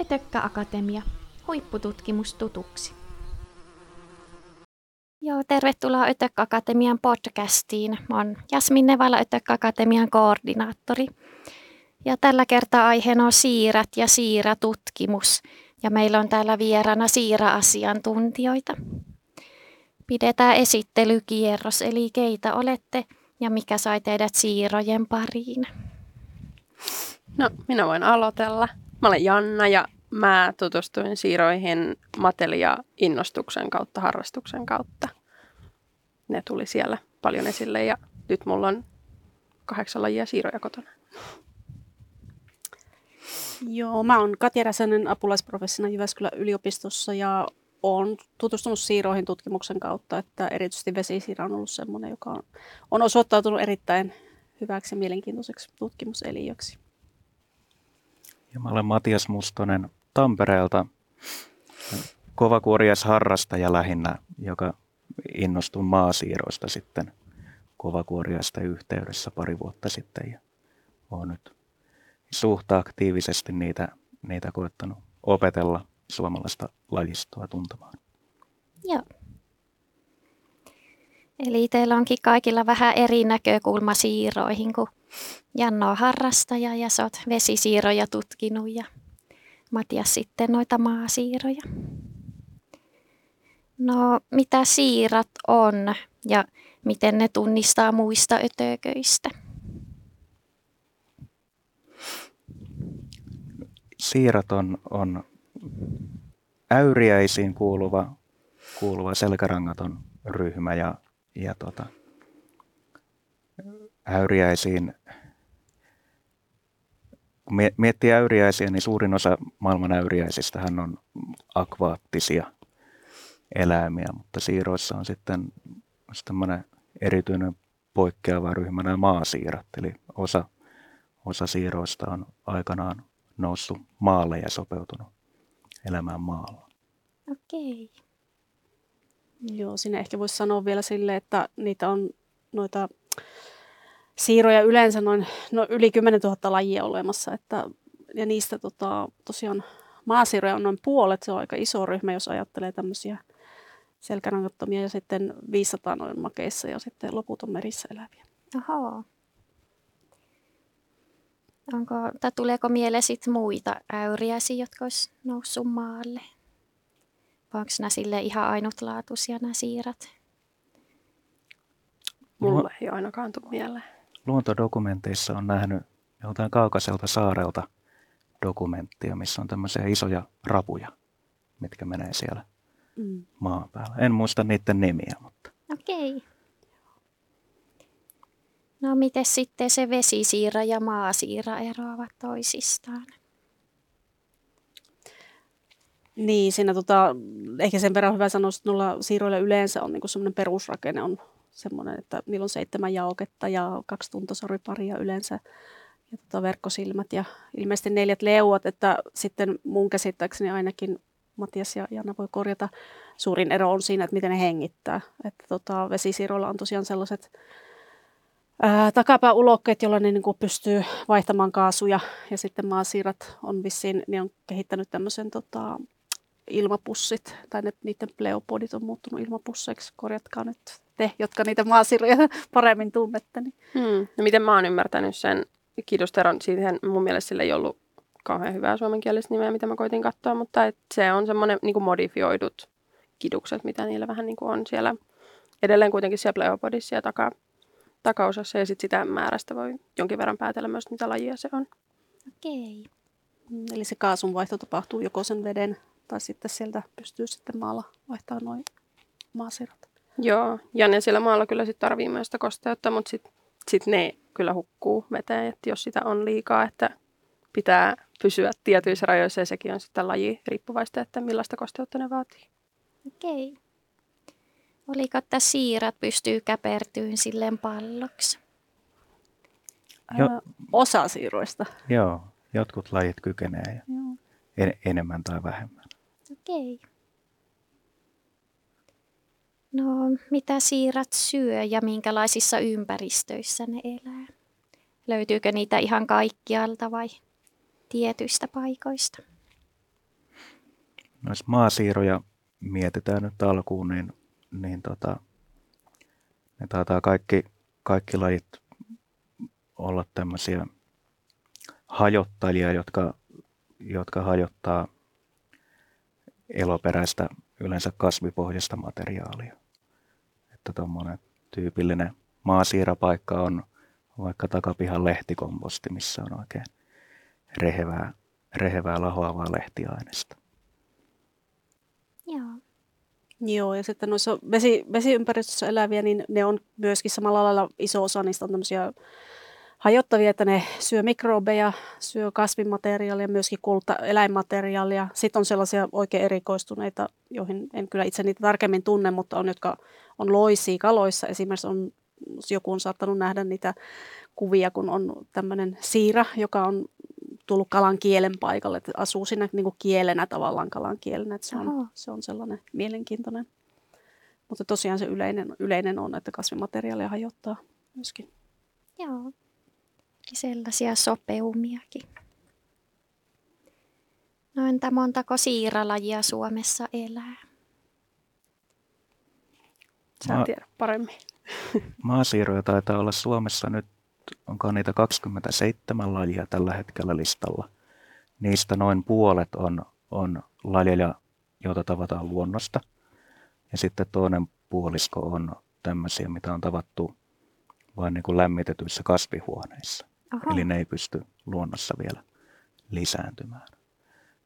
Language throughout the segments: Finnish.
Etökkä Akatemia, huippututkimus tutuksi. Joo, tervetuloa Ötökkä Akatemian podcastiin. Mä oon Jasmin Nevala, Ötökkä Akatemian koordinaattori. Ja tällä kertaa aiheena on siirat ja siiratutkimus. Ja meillä on täällä vieraana siira-asiantuntijoita. Pidetään esittelykierros, eli keitä olette ja mikä sai teidät siirojen pariin? No, minä voin aloitella. Mä olen Janna ja mä tutustuin siiroihin matelia innostuksen kautta, harrastuksen kautta. Ne tuli siellä paljon esille ja nyt mulla on kahdeksan lajia siiroja kotona. Joo, mä oon Katja Räsänen apulaisprofessina Jyväskylän yliopistossa ja olen tutustunut siiroihin tutkimuksen kautta, että erityisesti vesisiira on ollut sellainen, joka on, osoittautunut erittäin hyväksi ja mielenkiintoiseksi tutkimuseliöksi. Ja mä olen Matias Mustonen Tampereelta, kovakuorias harrastaja lähinnä, joka innostui maasiirroista sitten kovakuoriaista yhteydessä pari vuotta sitten ja olen nyt suht aktiivisesti niitä, niitä koettanut opetella suomalaista lajistoa tuntemaan. Joo. Eli teillä onkin kaikilla vähän eri näkökulma siiroihin, kun Janno on harrastaja ja sä oot vesisiiroja tutkinut ja Matias sitten noita maasiiroja. No, mitä siirat on ja miten ne tunnistaa muista ötököistä? Siirat on, on äyriäisiin kuuluva, kuuluva selkärangaton ryhmä ja, ja tota, äyriäisiin, kun miettii äyriäisiä, niin suurin osa maailman äyriäisistä on akvaattisia eläimiä, mutta siiroissa on sitten tämmöinen erityinen poikkeava ryhmä nämä maasiirat, eli osa, osa siiroista on aikanaan noussut maalle ja sopeutunut elämään maalla. Okei. Joo, sinne ehkä voisi sanoa vielä sille, että niitä on noita siiroja yleensä noin no yli 10 000 lajia olemassa, että, ja niistä tota, tosiaan maasiiroja on noin puolet, se on aika iso ryhmä, jos ajattelee tämmöisiä selkärangattomia ja sitten 500 noin makeissa ja sitten loput on merissä eläviä. Oho. Onko, tai tuleeko mieleen sit muita äyriäisiä, jotka olisi noussut maalle? Onko nämä sille ihan ainutlaatuisia nämä siirat? Mulle ei ainakaan tule mieleen. Luontodokumenteissa on nähnyt joltain kaukaiselta saarelta dokumenttia, missä on tämmöisiä isoja rapuja, mitkä menee siellä mm. maan päällä. En muista niiden nimiä, mutta... Okei. Okay. No miten sitten se vesisiira ja maasiira eroavat toisistaan? Niin, siinä tota, ehkä sen verran hyvä sanoa, että noilla siiroilla yleensä on niinku semmoinen perusrakenne on semmoinen, että niillä on seitsemän jaoketta ja kaksi tuntosoriparia yleensä ja tota verkkosilmät ja ilmeisesti neljät leuat, että sitten mun käsittääkseni ainakin Matias ja Janna voi korjata, suurin ero on siinä, että miten ne hengittää. Että tota, vesisiiroilla on tosiaan sellaiset takapääulokkeet, joilla ne niin pystyy vaihtamaan kaasuja. Ja sitten maasiirat on vissiin, ne on kehittänyt tämmöisen tota, ilmapussit, tai ne, niiden pleopodit on muuttunut ilmapusseiksi. Korjatkaa nyt te, jotka niitä maasiroja paremmin tunnette. Niin. Hmm. No miten mä oon ymmärtänyt sen kidusteron, siihen mun mielestä sillä ei ollut kauhean hyvää suomenkielistä nimeä, mitä mä koitin katsoa, mutta et se on semmoinen niin modifioidut kidukset, mitä niillä vähän niin kuin on siellä edelleen kuitenkin siellä pleopodissa ja taka, takaosassa ja sit sitä määrästä voi jonkin verran päätellä myös, mitä lajia se on. Okei. Eli se kaasunvaihto tapahtuu joko sen veden tai sitten sieltä pystyy sitten maalla vaihtamaan noin maasirat. Joo, ja ne siellä maalla kyllä sitten tarvii myös sitä kosteutta, mutta sitten sit ne kyllä hukkuu veteen, että jos sitä on liikaa, että pitää pysyä tietyissä rajoissa ja sekin on sitten laji riippuvaista, että millaista kosteutta ne vaatii. Okei. Oliko, että siirat pystyy käpertyyn silleen palloksi? Jo. osa siiroista. Joo, jotkut lajit kykenee Joo. En, enemmän tai vähemmän. Okei. No, mitä siirat syö ja minkälaisissa ympäristöissä ne elää? Löytyykö niitä ihan kaikkialta vai tietyistä paikoista? jos maasiiroja mietitään nyt alkuun, niin, niin tota, ne taitaa kaikki, kaikki lajit olla tämmöisiä hajottajia, jotka, jotka hajottaa eloperäistä yleensä kasvipohjaista materiaalia. Että tuommoinen tyypillinen maasiirapaikka on vaikka takapihan lehtikomposti, missä on oikein rehevää, rehevää lahoavaa lehtiaineesta. Joo. Joo, ja sitten noissa vesi, vesiympäristössä eläviä, niin ne on myöskin samalla lailla iso osa niistä on tämmöisiä hajottavia, että ne syö mikrobeja, syö kasvimateriaalia, myöskin kulta eläinmateriaalia. Sitten on sellaisia oikein erikoistuneita, joihin en kyllä itse niitä tarkemmin tunne, mutta on, jotka on loisia kaloissa. Esimerkiksi on, joku on saattanut nähdä niitä kuvia, kun on tämmöinen siira, joka on tullut kalan kielen paikalle, että asuu siinä niin kuin kielenä tavallaan kalan kielenä, että se on, se on sellainen mielenkiintoinen. Mutta tosiaan se yleinen, yleinen on, että kasvimateriaalia hajottaa myöskin. Joo. Sellaisia sopeumiakin. No entä montako siiralajia Suomessa elää? Sä Ma- tiedät paremmin. Maasiiroja taitaa olla Suomessa nyt onko niitä 27 lajia tällä hetkellä listalla. Niistä noin puolet on, on lajeja, joita tavataan luonnosta. Ja sitten toinen puolisko on tämmöisiä, mitä on tavattu vain niin kuin lämmitetyissä kasvihuoneissa. Aha. Eli ne ei pysty luonnossa vielä lisääntymään.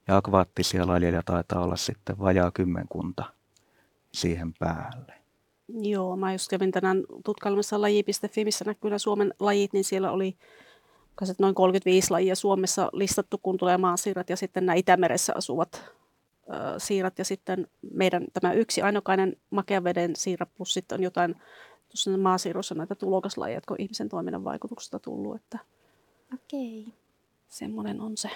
Ja akvaattisia lajeja taitaa olla sitten vajaa kymmenkunta siihen päälle. Joo, mä just kävin tänään tutkailemassa laji.fi, missä näkyy Suomen lajit, niin siellä oli noin 35 lajia Suomessa listattu, kun tulee maasiirat ja sitten nämä Itämeressä asuvat äh, siirat ja sitten meidän tämä yksi ainokainen makean veden siira plus sitten on jotain tuossa maasiirossa näitä tulokaslajeja, jotka on ihmisen toiminnan vaikutuksesta tullut, että Okei. semmoinen on se.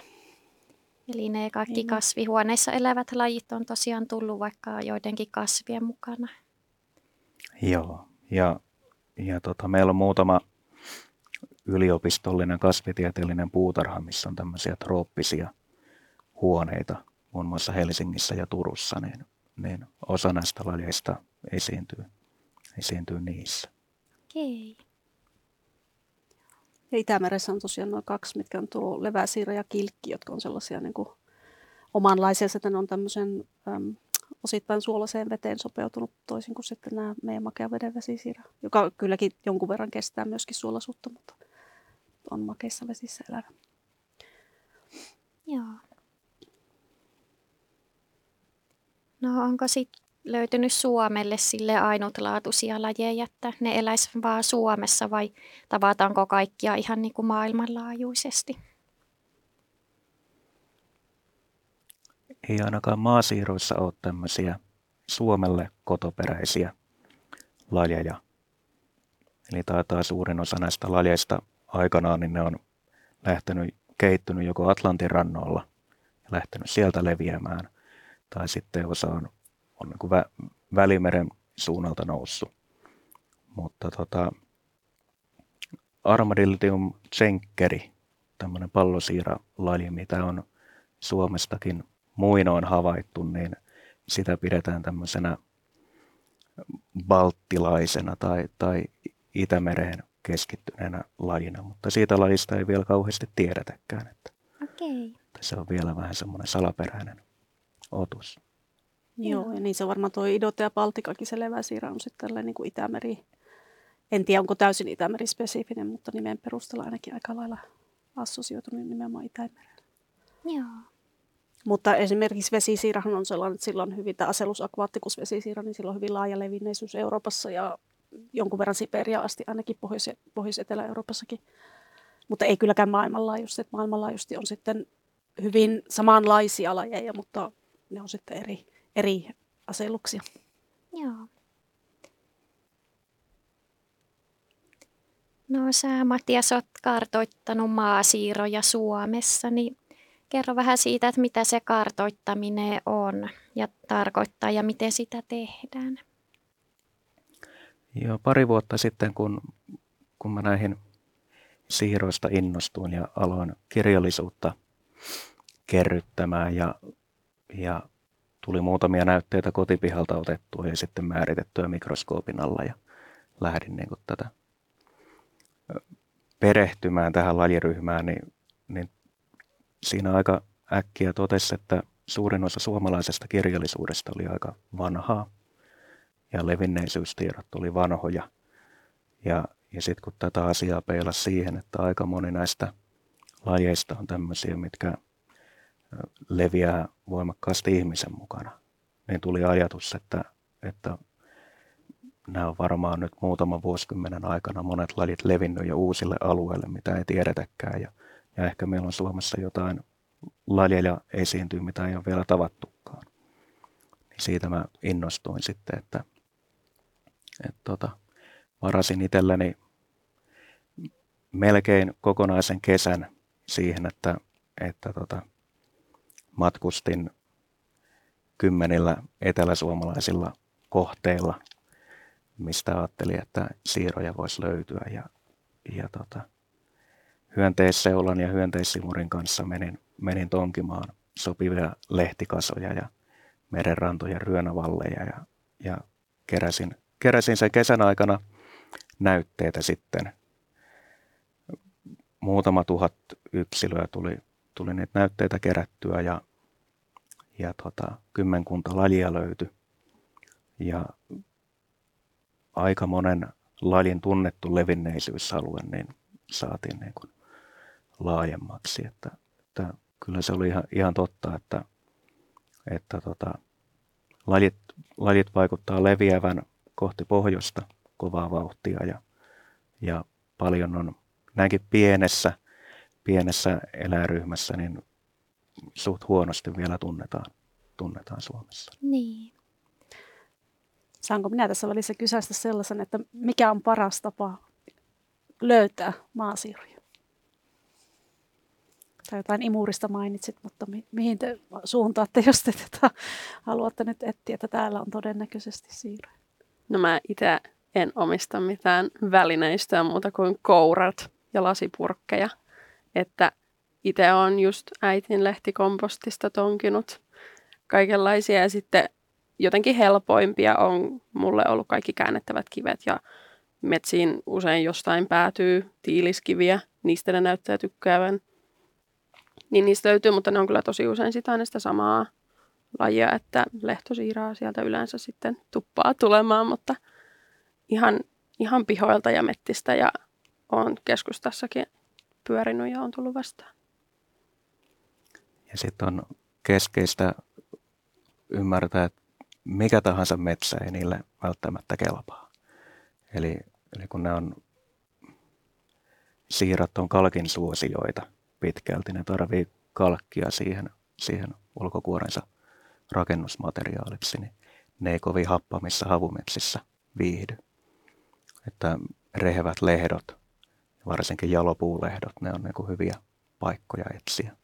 Eli ne kaikki kasvihuoneissa elävät lajit on tosiaan tullut vaikka joidenkin kasvien mukana. Joo, ja, ja tota, meillä on muutama yliopistollinen kasvitieteellinen puutarha, missä on tämmöisiä trooppisia huoneita, muun muassa Helsingissä ja Turussa, niin, niin osa näistä lajeista esiintyy, esiintyy niissä. Okei. Ja Itämeressä on tosiaan noin kaksi, mitkä on tuo leväsiira ja kilkki, jotka on sellaisia niin kuin omanlaisia. Sitten on tämmöisen äm, osittain suolaseen veteen sopeutunut toisin kuin sitten nämä meidän makean veden vesisiira, joka kylläkin jonkun verran kestää myöskin suolaisuutta, mutta on makeissa vesissä elävä. Joo. No onko sitten löytynyt Suomelle sille ainutlaatuisia lajeja, että ne eläisi vaan Suomessa vai tavataanko kaikkia ihan niin kuin maailmanlaajuisesti? ei ainakaan maasiiroissa ole tämmöisiä Suomelle kotoperäisiä lajeja. Eli taitaa suurin osa näistä lajeista aikanaan, niin ne on lähtenyt, kehittynyt joko Atlantin rannoilla ja lähtenyt sieltä leviämään, tai sitten osa on, on niin kuin vä, Välimeren suunnalta noussut. Mutta tota, Armadillium cenkeri, tämmöinen pallosiiralaji, mitä on Suomestakin muinoin havaittu, niin sitä pidetään tämmöisenä balttilaisena tai, tai Itämereen keskittyneenä lajina, mutta siitä lajista ei vielä kauheasti tiedetäkään. Että Okei. Se on vielä vähän semmoinen salaperäinen otus. Joo, ja niin se varmaan tuo Idota ja Baltikakin se leväsiira on sitten tällainen niin kuin Itämeri. En tiedä, onko täysin Itämeri-spesifinen, mutta nimen perusteella ainakin aika lailla assosioitunut nimenomaan Itämerelle. Joo. Mutta esimerkiksi vesisiirahan on sellainen, että sillä on hyvin, tämä Aselus aquaticus vesisiira, niin sillä on hyvin laaja levinneisyys Euroopassa ja jonkun verran Siberia asti, ainakin Pohjois- Pohjois-Etelä-Euroopassakin. Mutta ei kylläkään maailmanlaajuisesti, että maailmanlaajuisesti on sitten hyvin samanlaisia lajeja, mutta ne on sitten eri, eri aseluksia. Joo. No sä Matias oot kartoittanut maasiiroja Suomessa, niin Kerro vähän siitä, että mitä se kartoittaminen on ja tarkoittaa ja miten sitä tehdään. Joo, pari vuotta sitten, kun, kun mä näihin siirroista innostuin ja aloin kirjallisuutta kerryttämään ja, ja tuli muutamia näytteitä kotipihalta otettua ja sitten määritettyä mikroskoopin alla ja lähdin niin tätä perehtymään tähän lajiryhmään, niin, niin siinä aika äkkiä totesi, että suurin osa suomalaisesta kirjallisuudesta oli aika vanhaa ja levinneisyystiedot oli vanhoja. Ja, ja sitten kun tätä asiaa peilasi siihen, että aika moni näistä lajeista on tämmöisiä, mitkä leviää voimakkaasti ihmisen mukana, niin tuli ajatus, että, että nämä on varmaan nyt muutaman vuosikymmenen aikana monet lajit levinnyt jo uusille alueille, mitä ei tiedetäkään. Ja, ja ehkä meillä on Suomessa jotain lajeja esiintyy, mitä ei ole vielä tavattukaan. Niin siitä mä innostuin sitten, että, että tota, varasin itselleni melkein kokonaisen kesän siihen, että, että tota, matkustin kymmenillä eteläsuomalaisilla kohteilla, mistä ajattelin, että siiroja voisi löytyä. Ja, ja tota, hyönteisseulan ja hyönteissimurin kanssa menin, menin tonkimaan sopivia lehtikasoja ja merenrantoja, ryönävalleja ja, ja keräsin, keräsin sen kesän aikana näytteitä sitten. Muutama tuhat yksilöä tuli, tuli niitä näytteitä kerättyä ja, ja tota, kymmenkunta lajia löytyi. Ja aika monen lajin tunnettu levinneisyysalue niin saatiin niin kuin laajemmaksi. Että, että kyllä se oli ihan, ihan totta, että, että tota, lajit, lajit vaikuttaa leviävän kohti pohjoista kovaa vauhtia ja, ja paljon on näinkin pienessä, pienessä eläinryhmässä, niin suht huonosti vielä tunnetaan, tunnetaan Suomessa. Niin. Saanko minä tässä välissä kysäistä sellaisen, että mikä on paras tapa löytää maasiiruja? Tai jotain imurista mainitsit, mutta mi- mihin te suuntaatte, jos te tätä haluatte nyt etsiä, että täällä on todennäköisesti siiruja? No mä itse en omista mitään välineistöä muuta kuin kourat ja lasipurkkeja. Että itse on just äitin lehtikompostista tonkinut kaikenlaisia ja sitten jotenkin helpoimpia on mulle ollut kaikki käännettävät kivet ja metsiin usein jostain päätyy tiiliskiviä, niistä ne näyttää tykkäävän. Niin niistä löytyy, mutta ne on kyllä tosi usein sitä aina sitä samaa lajia, että lehtosiiraa sieltä yleensä sitten tuppaa tulemaan, mutta ihan, ihan pihoilta ja mettistä ja on keskustassakin pyörinyt ja on tullut vastaan. Ja sitten on keskeistä ymmärtää, että mikä tahansa metsä ei niille välttämättä kelpaa. Eli, eli kun ne on, siirat on kalkin suosioita pitkälti, ne tarvii kalkkia siihen, siihen ulkokuorensa rakennusmateriaaliksi, niin ne ei kovin happamissa havumetsissä viihdy. Että rehevät lehdot, varsinkin jalopuulehdot, ne on niin kuin hyviä paikkoja etsiä.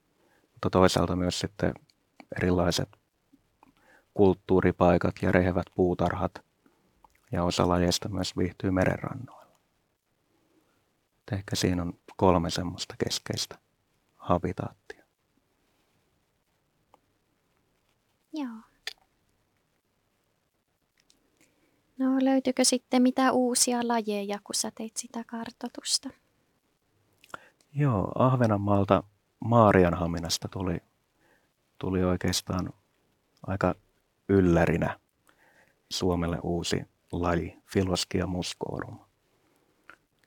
Mutta toisaalta myös sitten erilaiset kulttuuripaikat ja rehevät puutarhat ja osa lajeista myös viihtyy merenrannoilla. Ehkä siinä on kolme semmoista keskeistä habitaattia. Joo. No löytyykö sitten mitä uusia lajeja, kun sä teit sitä kartotusta? Joo, Ahvenanmaalta Maarianhaminasta tuli, tuli oikeastaan aika yllärinä Suomelle uusi laji, Filoskia muscorum.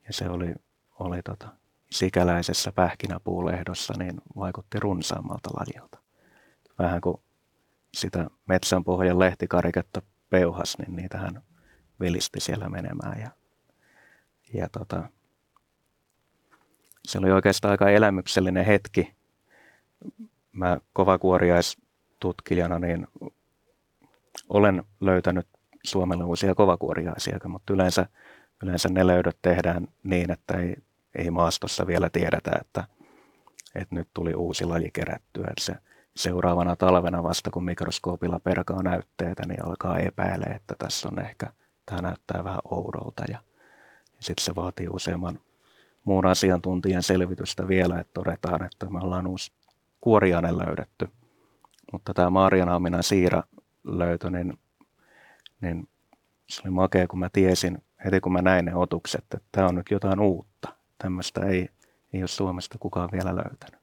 Ja se oli, oli tota, sikäläisessä pähkinäpuulehdossa, niin vaikutti runsaammalta lajilta. Vähän kuin sitä metsän pohjan lehtikariketta peuhas, niin niitähän vilisti siellä menemään. Ja, ja tota, se oli oikeastaan aika elämyksellinen hetki. Mä kovakuoriaistutkijana niin olen löytänyt Suomelle uusia kovakuoriaisia, mutta yleensä, yleensä ne löydöt tehdään niin, että ei, ei maastossa vielä tiedetä, että, että nyt tuli uusi laji kerättyä. Että se seuraavana talvena vasta, kun mikroskoopilla perkaa näytteitä, niin alkaa epäile, että tässä on ehkä, tämä näyttää vähän oudolta. Ja, ja sitten se vaatii useamman muun asiantuntijan selvitystä vielä, että todetaan, että me ollaan uusi kuoriainen löydetty. Mutta tämä Maarianhaaminan siira löytö, niin, niin se oli makea, kun mä tiesin heti kun mä näin ne otukset, että tämä on nyt jotain uutta. Tämmöistä ei, ei ole Suomesta kukaan vielä löytänyt.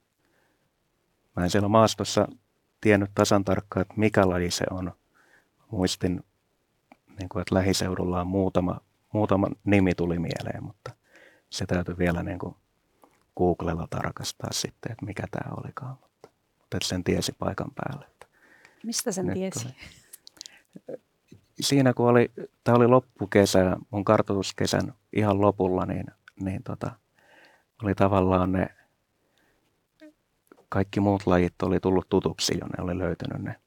Mä en siellä maastossa tiennyt tasan tarkkaan, että mikä laji se on. Muistin, niin kuin, että lähiseudulla on muutama, muutama nimi tuli mieleen, mutta se täytyy vielä niin kuin Googlella tarkastaa sitten, että mikä tämä olikaan. Mutta, mutta että sen tiesi paikan päälle. Että Mistä sen tiesi? Tuli. Siinä kun oli, tämä oli loppukesä, mun kartoituskesän ihan lopulla, niin, niin tota, oli tavallaan ne kaikki muut lajit oli tullut tutuksi jo, ne oli löytynyt ne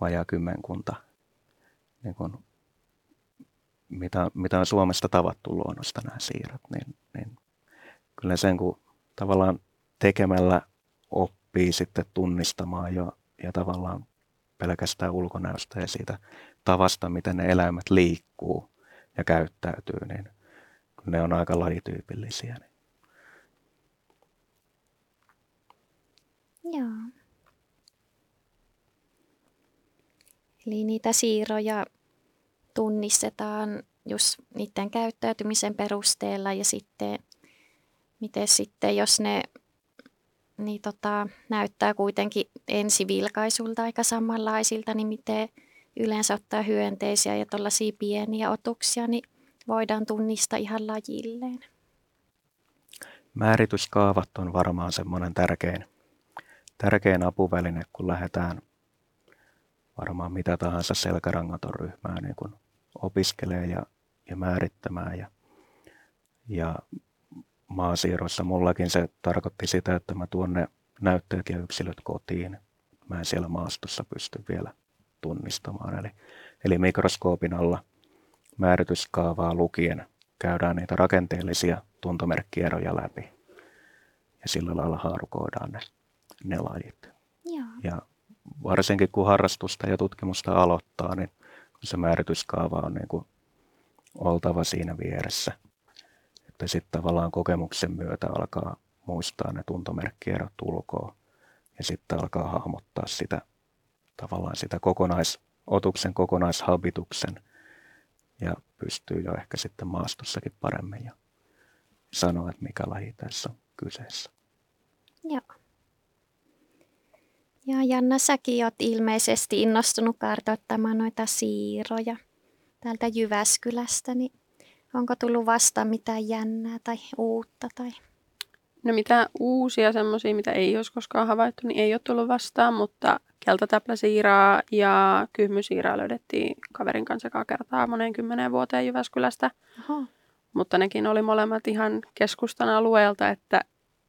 vajaa kymmenkunta, niin kun, mitä, mitä on Suomesta tavattu luonnosta nämä siirrot, niin, niin kyllä sen kun tavallaan tekemällä oppii sitten tunnistamaan jo ja tavallaan pelkästään ulkonäöstä ja siitä tavasta, miten ne eläimet liikkuu ja käyttäytyy, niin ne on aika lajityypillisiä. Niin Joo. Eli niitä siiroja tunnistetaan just niiden käyttäytymisen perusteella ja sitten miten sitten, jos ne niin tota, näyttää kuitenkin ensivilkaisulta aika samanlaisilta, niin miten yleensä ottaa hyönteisiä ja tuollaisia pieniä otuksia, niin voidaan tunnistaa ihan lajilleen. Määrityskaavat on varmaan semmoinen tärkein tärkein apuväline, kun lähdetään varmaan mitä tahansa selkärangaton ryhmää niin kun opiskelee ja, ja määrittämään. Ja, ja maasiirroissa mullakin se tarkoitti sitä, että mä tuon ne näytteet ja yksilöt kotiin. Mä en siellä maastossa pysty vielä tunnistamaan. Eli, eli mikroskoopin alla määrityskaavaa lukien käydään niitä rakenteellisia tuntomerkkieroja läpi. Ja sillä lailla haarukoidaan ne ne lajit. Joo. Ja varsinkin kun harrastusta ja tutkimusta aloittaa, niin se määrityskaava on niin kuin oltava siinä vieressä. Että sitten tavallaan kokemuksen myötä alkaa muistaa ne tuntomerkkierot ulkoa ja sitten alkaa hahmottaa sitä tavallaan sitä kokonais, otuksen kokonaishabituksen ja pystyy jo ehkä sitten maastossakin paremmin ja sanoa, että mikä laji tässä on kyseessä. Joo. Ja Janna, säkin olet ilmeisesti innostunut kartoittamaan noita siiroja täältä Jyväskylästä, niin onko tullut vastaan mitään jännää tai uutta? Tai? No mitä uusia semmoisia, mitä ei olisi koskaan havaittu, niin ei ole tullut vastaan, mutta keltatäpläsiiraa ja kyhmysiiraa löydettiin kaverin kanssa joka kertaa moneen kymmeneen vuoteen Jyväskylästä. Oho. Mutta nekin oli molemmat ihan keskustan alueelta, että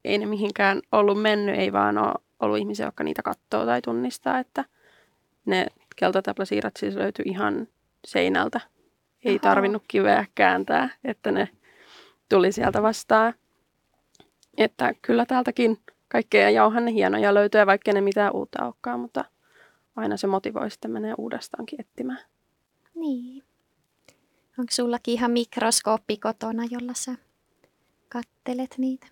ei ne mihinkään ollut mennyt, ei vaan ole ollut ihmisiä, jotka niitä katsoo tai tunnistaa, että ne keltatäpläsiirrat siis löytyi ihan seinältä. Ei Aha. tarvinnut kiveä kääntää, että ne tuli sieltä vastaan. Että kyllä täältäkin kaikkea jauhanne hienoja löytyy, vaikka ne mitään uutta olekaan, mutta aina se motivoi sitten menee uudestaankin etsimään. Niin. Onko sullakin ihan mikroskooppi kotona, jolla sä kattelet niitä?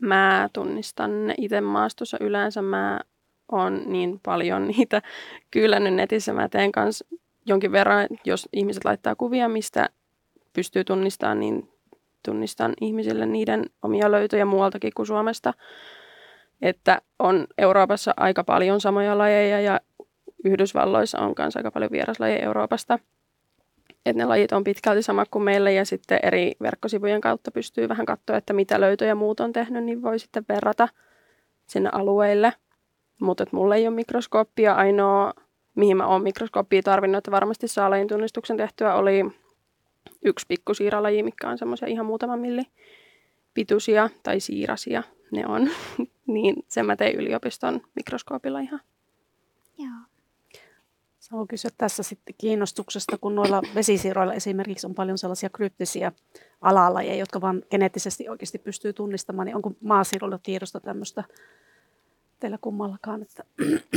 Mä tunnistan ne itse maastossa yleensä. Mä on niin paljon niitä kyylännyt netissä. Mä teen kanssa jonkin verran, jos ihmiset laittaa kuvia, mistä pystyy tunnistamaan, niin tunnistan ihmisille niiden omia löytöjä muualtakin kuin Suomesta. Että on Euroopassa aika paljon samoja lajeja ja Yhdysvalloissa on myös aika paljon vieraslajeja Euroopasta – että ne lajit on pitkälti sama kuin meillä ja sitten eri verkkosivujen kautta pystyy vähän katsoa, että mitä löytöjä muut on tehnyt, niin voi sitten verrata sinne alueille. Mutta mulla ei ole mikroskooppia. Ainoa, mihin mä oon mikroskooppia tarvinnut, että varmasti saa lajin tunnistuksen tehtyä, oli yksi pikkusiiralaji, mikä on semmoisia ihan muutaman milli pituisia tai siirasia ne on. niin sen mä tein yliopiston mikroskoopilla ihan. Haluan kysyä tässä sitten kiinnostuksesta, kun noilla vesisiiroilla esimerkiksi on paljon sellaisia kryptisiä alalajeja, jotka vaan geneettisesti oikeasti pystyy tunnistamaan, niin onko maasiiroilla tiedosta tämmöistä teillä kummallakaan, että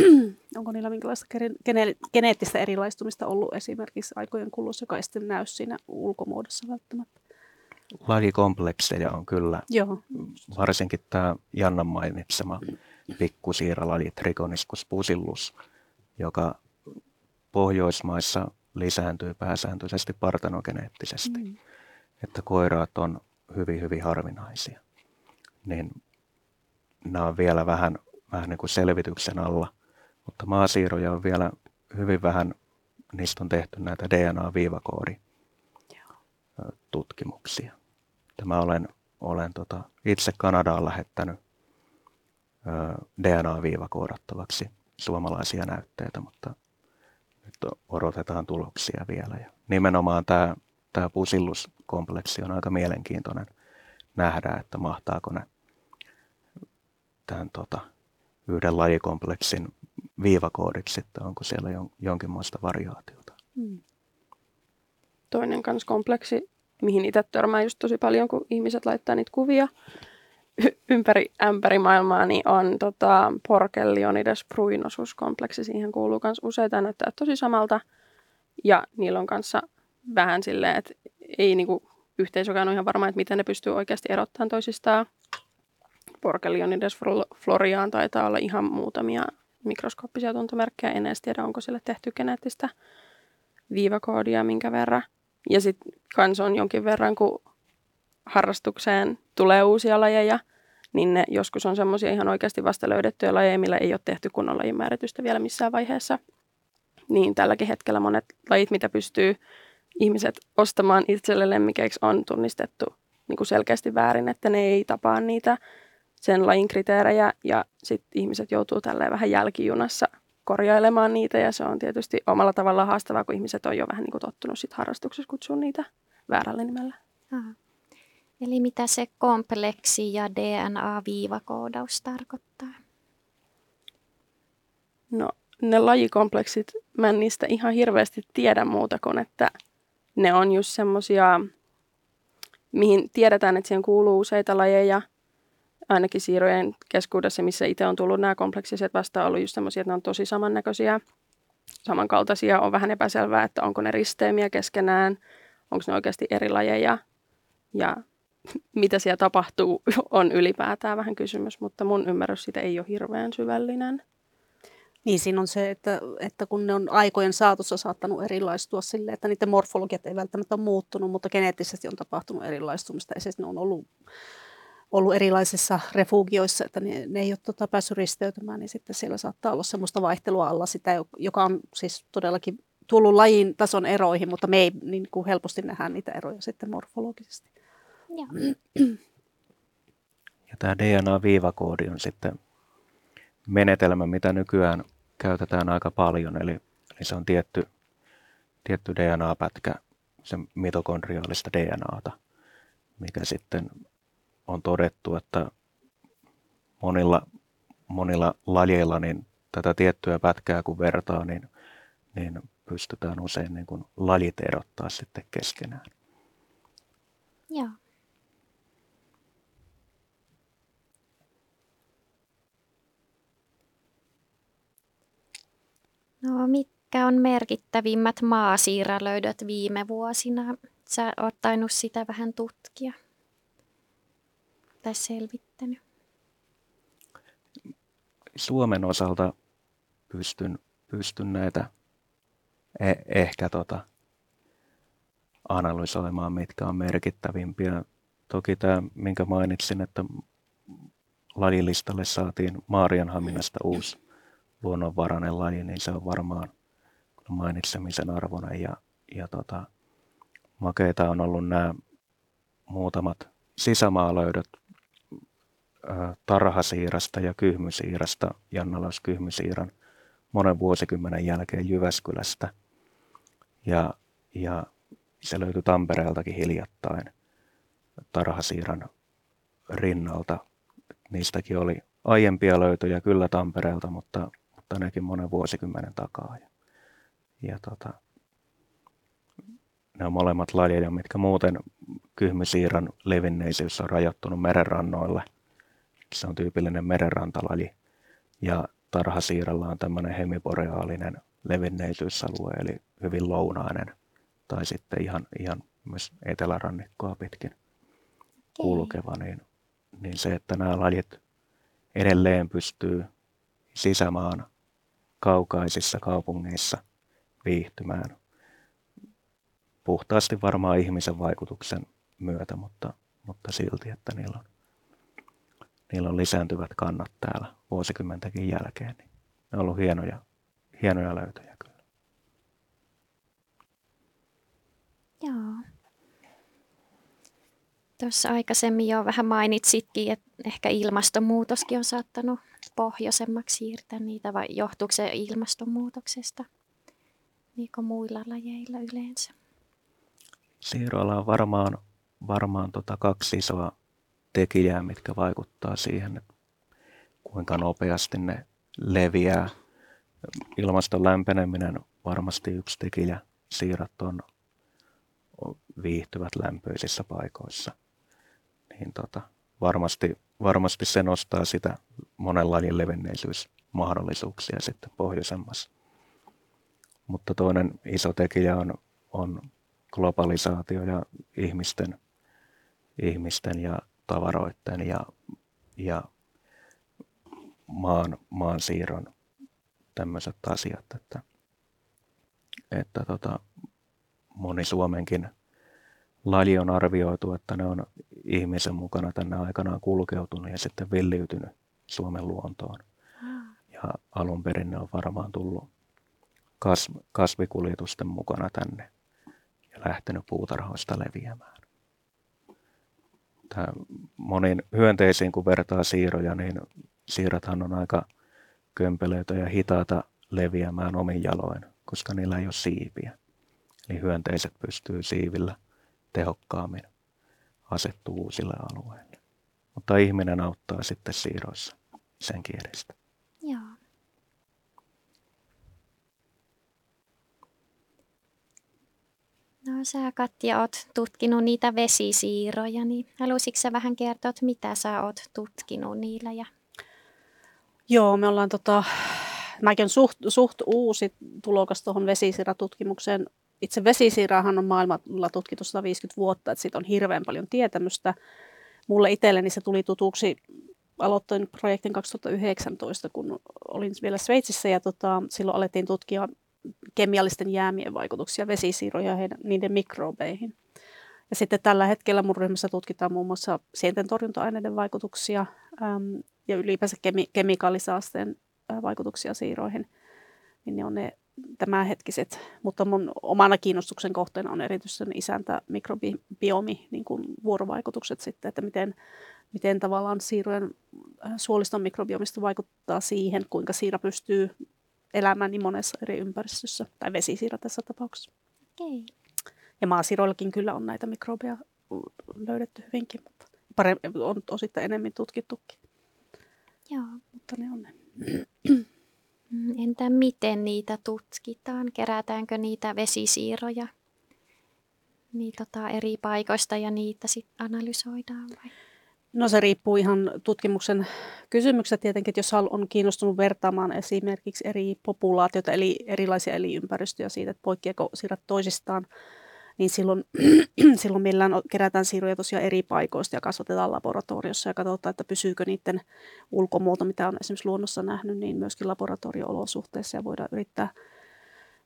onko niillä minkälaista gene- geneettistä erilaistumista ollut esimerkiksi aikojen kulussa, joka ei sitten näy siinä ulkomuodossa välttämättä? Lajikomplekseja on kyllä. Joo. Varsinkin tämä Jannan mainitsema pikkusiiralaji Trigoniscus pusillus, joka Pohjoismaissa lisääntyy pääsääntöisesti partenogeneettisesti, mm. että koiraat on hyvin, hyvin harvinaisia. Niin nämä on vielä vähän, vähän niin kuin selvityksen alla, mutta maasiiroja on vielä hyvin vähän, niistä on tehty näitä DNA-viivakoodi tutkimuksia. Tämä olen, olen tota, itse Kanadaan lähettänyt DNA-viivakoodattavaksi suomalaisia näytteitä, mutta nyt odotetaan tuloksia vielä. Ja nimenomaan tämä, tämä pusilluskompleksi on aika mielenkiintoinen nähdä, että mahtaako ne tämän tota, yhden lajikompleksin viivakoodiksi, että onko siellä jon, jonkinlaista variaatiota. Hmm. Toinen kans kompleksi, mihin itse törmään just tosi paljon, kun ihmiset laittaa niitä kuvia ympäri ämpäri maailmaa, niin on tota, Porkellionides pruinosus-kompleksi. Siihen kuuluu myös useita näyttää tosi samalta. Ja niillä on kanssa vähän silleen, että ei niinku, yhteisökään ole ihan varma, että miten ne pystyy oikeasti erottamaan toisistaan. Porkellionides floriaan taitaa olla ihan muutamia mikroskooppisia tuntomerkkejä. En edes tiedä, onko sille tehty geneettistä viivakoodia minkä verran. Ja sitten kans on jonkin verran, kun harrastukseen tulee uusia lajeja, niin ne joskus on semmoisia ihan oikeasti vasta löydettyjä lajeja, millä ei ole tehty kunnon lajin määritystä vielä missään vaiheessa. Niin tälläkin hetkellä monet lajit, mitä pystyy ihmiset ostamaan itselle lemmikeiksi, on tunnistettu niin kuin selkeästi väärin, että ne ei tapaa niitä sen lajin kriteerejä ja sitten ihmiset joutuu tälleen vähän jälkijunassa korjailemaan niitä ja se on tietysti omalla tavalla haastavaa, kun ihmiset on jo vähän niin kuin tottunut sit harrastuksessa kutsua niitä väärällä nimellä. Aha. Eli mitä se kompleksi ja DNA-viivakoodaus tarkoittaa? No ne lajikompleksit, mä en niistä ihan hirveästi tiedä muuta kuin, että ne on just semmosia, mihin tiedetään, että siihen kuuluu useita lajeja – ainakin siirojen keskuudessa, missä itse on tullut nämä kompleksiset vastaan, ollut just sellaisia, että ne on tosi samannäköisiä, samankaltaisia. On vähän epäselvää, että onko ne risteemiä keskenään, onko ne oikeasti eri lajeja ja mitä siellä tapahtuu on ylipäätään vähän kysymys, mutta mun ymmärrys siitä ei ole hirveän syvällinen. Niin, siinä on se, että, että kun ne on aikojen saatossa saattanut erilaistua sille, että niiden morfologiat ei välttämättä ole muuttunut, mutta geneettisesti on tapahtunut erilaistumista. Ja ne on ollut ollut erilaisissa refugioissa, että ne, ne ei ole tota, päässyt risteytymään, niin sitten siellä saattaa olla semmoista vaihtelua alla sitä, joka on siis todellakin tullut lajin tason eroihin, mutta me ei niin kuin helposti nähdä niitä eroja sitten morfologisesti. Ja, ja tämä DNA-viivakoodi on sitten menetelmä, mitä nykyään käytetään aika paljon, eli, eli se on tietty, tietty DNA-pätkä, se mitokondriaalista DNAta, mikä sitten on todettu, että monilla, monilla lajeilla niin tätä tiettyä pätkää kun vertaa, niin, niin pystytään usein niin kuin lajit erottaa sitten keskenään. Joo. No, mitkä on merkittävimmät maasiiralöydöt viime vuosina? Sä oot tainnut sitä vähän tutkia tai selvittänyt? Suomen osalta pystyn, pystyn näitä e- ehkä tota, analysoimaan, mitkä on merkittävimpiä. Toki tämä, minkä mainitsin, että lajilistalle saatiin Maarianhaminasta uusi luonnonvarainen laji, niin se on varmaan mainitsemisen arvoinen. Ja, ja tota, makeita on ollut nämä muutamat sisämaalöydöt tarhasiirasta ja kyhmysiirasta, Jannalaus kyhmysiiran monen vuosikymmenen jälkeen Jyväskylästä. Ja, ja se löytyi Tampereeltakin hiljattain tarhasiiran rinnalta. Niistäkin oli aiempia löytöjä kyllä Tampereelta, mutta, mutta nekin monen vuosikymmenen takaa. Ja, ja tota, ne on molemmat lajeja, mitkä muuten kyhmysiiran levinneisyys on rajoittunut merenrannoille – se on tyypillinen merenrantalaji. Ja tarhasiiralla on tämmöinen hemiboreaalinen levinneisyysalue, eli hyvin lounainen, tai sitten ihan, ihan myös etelärannikkoa pitkin kulkeva, niin, niin se, että nämä lajit edelleen pystyy sisämaan kaukaisissa kaupungeissa viihtymään. Puhtaasti varmaan ihmisen vaikutuksen myötä, mutta, mutta silti, että niillä on, niillä on lisääntyvät kannat täällä vuosikymmentäkin jälkeen. Niin ne on ollut hienoja, hienoja löytöjä kyllä. Joo. Tuossa aikaisemmin jo vähän mainitsitkin, että ehkä ilmastonmuutoskin on saattanut pohjoisemmaksi siirtää niitä, vai johtuuko se ilmastonmuutoksesta niin kuin muilla lajeilla yleensä? Siiroilla on varmaan, varmaan tota kaksi isoa tekijää, mitkä vaikuttaa siihen, että kuinka nopeasti ne leviää. Ilmaston lämpeneminen varmasti yksi tekijä. Siirat on, viihtyvät lämpöisissä paikoissa. Niin tota, varmasti, varmasti se nostaa sitä monen lajin levenneisyysmahdollisuuksia sitten pohjoisemmassa. Mutta toinen iso tekijä on, on globalisaatio ja ihmisten, ihmisten ja tavaroiden ja, ja maan, maan siirron tämmöiset asiat, että, että tota, moni Suomenkin laji on arvioitu, että ne on ihmisen mukana tänne aikanaan kulkeutunut ja sitten villiytynyt Suomen luontoon. Ja alun perin ne on varmaan tullut kasvikuljetusten mukana tänne ja lähtenyt puutarhoista leviämään. Tämä monin hyönteisiin, kun vertaa siiroja, niin siirathan on aika kömpelöitä ja hitaata leviämään omin jaloin, koska niillä ei ole siipiä. Eli hyönteiset pystyy siivillä tehokkaammin asettuu uusille alueille. Mutta ihminen auttaa sitten siiroissa sen kierestä. Joo. No sä Katja oot tutkinut niitä vesisiiroja, niin haluaisitko sä vähän kertoa, että mitä sä oot tutkinut niillä? Ja... Joo, me ollaan tota, mäkin on suht, suht uusi tulokas tuohon vesisiiratutkimukseen. Itse vesisiirahan on maailmalla tutkittu 150 vuotta, että siitä on hirveän paljon tietämystä. Mulle itselleni se tuli tutuksi, aloittain projektin 2019, kun olin vielä Sveitsissä ja tota, silloin alettiin tutkia kemiallisten jäämien vaikutuksia vesisiiroja ja niiden mikrobeihin. Ja sitten tällä hetkellä mun ryhmässä tutkitaan muun muassa sienten torjunta-aineiden vaikutuksia äm, ja ylipäänsä kemi- kemikaalisaasteen ä, vaikutuksia siiroihin. Niin ne on ne tämänhetkiset, mutta mun omana kiinnostuksen kohteena on erityisesti isäntä mikrobiomi, niin kuin vuorovaikutukset sitten, että miten, miten tavallaan siirojen suoliston mikrobiomista vaikuttaa siihen, kuinka siira pystyy elämään niin monessa eri ympäristössä, tai vesisiira tässä tapauksessa. Okay. Ja maasiroillakin kyllä on näitä mikrobeja löydetty hyvinkin, mutta paremmin, on osittain enemmän tutkittukin. Joo. Mutta ne on ne. Mm, entä miten niitä tutkitaan? Kerätäänkö niitä vesisiiroja niin, tota, eri paikoista ja niitä sitten analysoidaan vai? No se riippuu ihan tutkimuksen kysymyksestä tietenkin, että jos on kiinnostunut vertaamaan esimerkiksi eri populaatioita, eli erilaisia elinympäristöjä siitä, että poikkeako siirrät toisistaan, niin silloin, silloin millään kerätään siiruja tosiaan eri paikoista ja kasvatetaan laboratoriossa ja katsotaan, että pysyykö niiden ulkomuoto, mitä on esimerkiksi luonnossa nähnyt, niin myöskin laboratorio-olosuhteissa ja voidaan yrittää,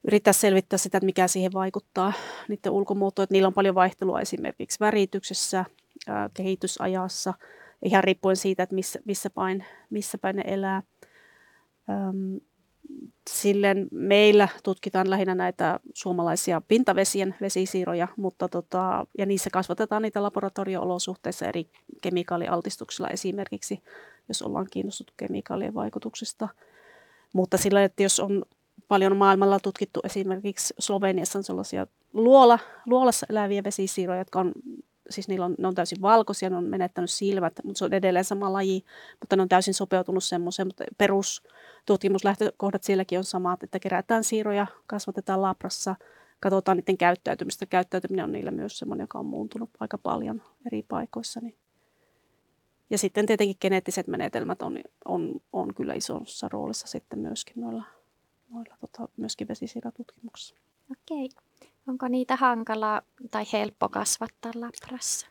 yrittää selvittää sitä, että mikä siihen vaikuttaa niiden ulkomuotoon. Että niillä on paljon vaihtelua esimerkiksi värityksessä, kehitysajassa, ihan riippuen siitä, että missä, missä, päin, missä päin ne elää. Öm, silleen meillä tutkitaan lähinnä näitä suomalaisia pintavesien vesisiiroja, mutta tota, ja niissä kasvatetaan niitä laboratorio-olosuhteissa eri kemikaalialtistuksilla esimerkiksi, jos ollaan kiinnostuttu kemikaalien vaikutuksista. Mutta sillä, että jos on paljon maailmalla tutkittu esimerkiksi Sloveniassa on sellaisia luola, luolassa eläviä vesisiiroja, jotka on siis niillä on, ne on täysin valkoisia, ne on menettänyt silmät, mutta se on edelleen sama laji, mutta ne on täysin sopeutunut semmoiseen, mutta perustutkimuslähtökohdat sielläkin on samat, että kerätään siiroja, kasvatetaan labrassa, katsotaan niiden käyttäytymistä. Käyttäytyminen on niillä myös semmoinen, joka on muuntunut aika paljon eri paikoissa. Niin. Ja sitten tietenkin geneettiset menetelmät on, on, on kyllä isossa roolissa sitten myöskin noilla, noilla tota, myöskin vesisiiratutkimuksissa. Okei. Onko niitä hankala tai helppo kasvattaa labrassa?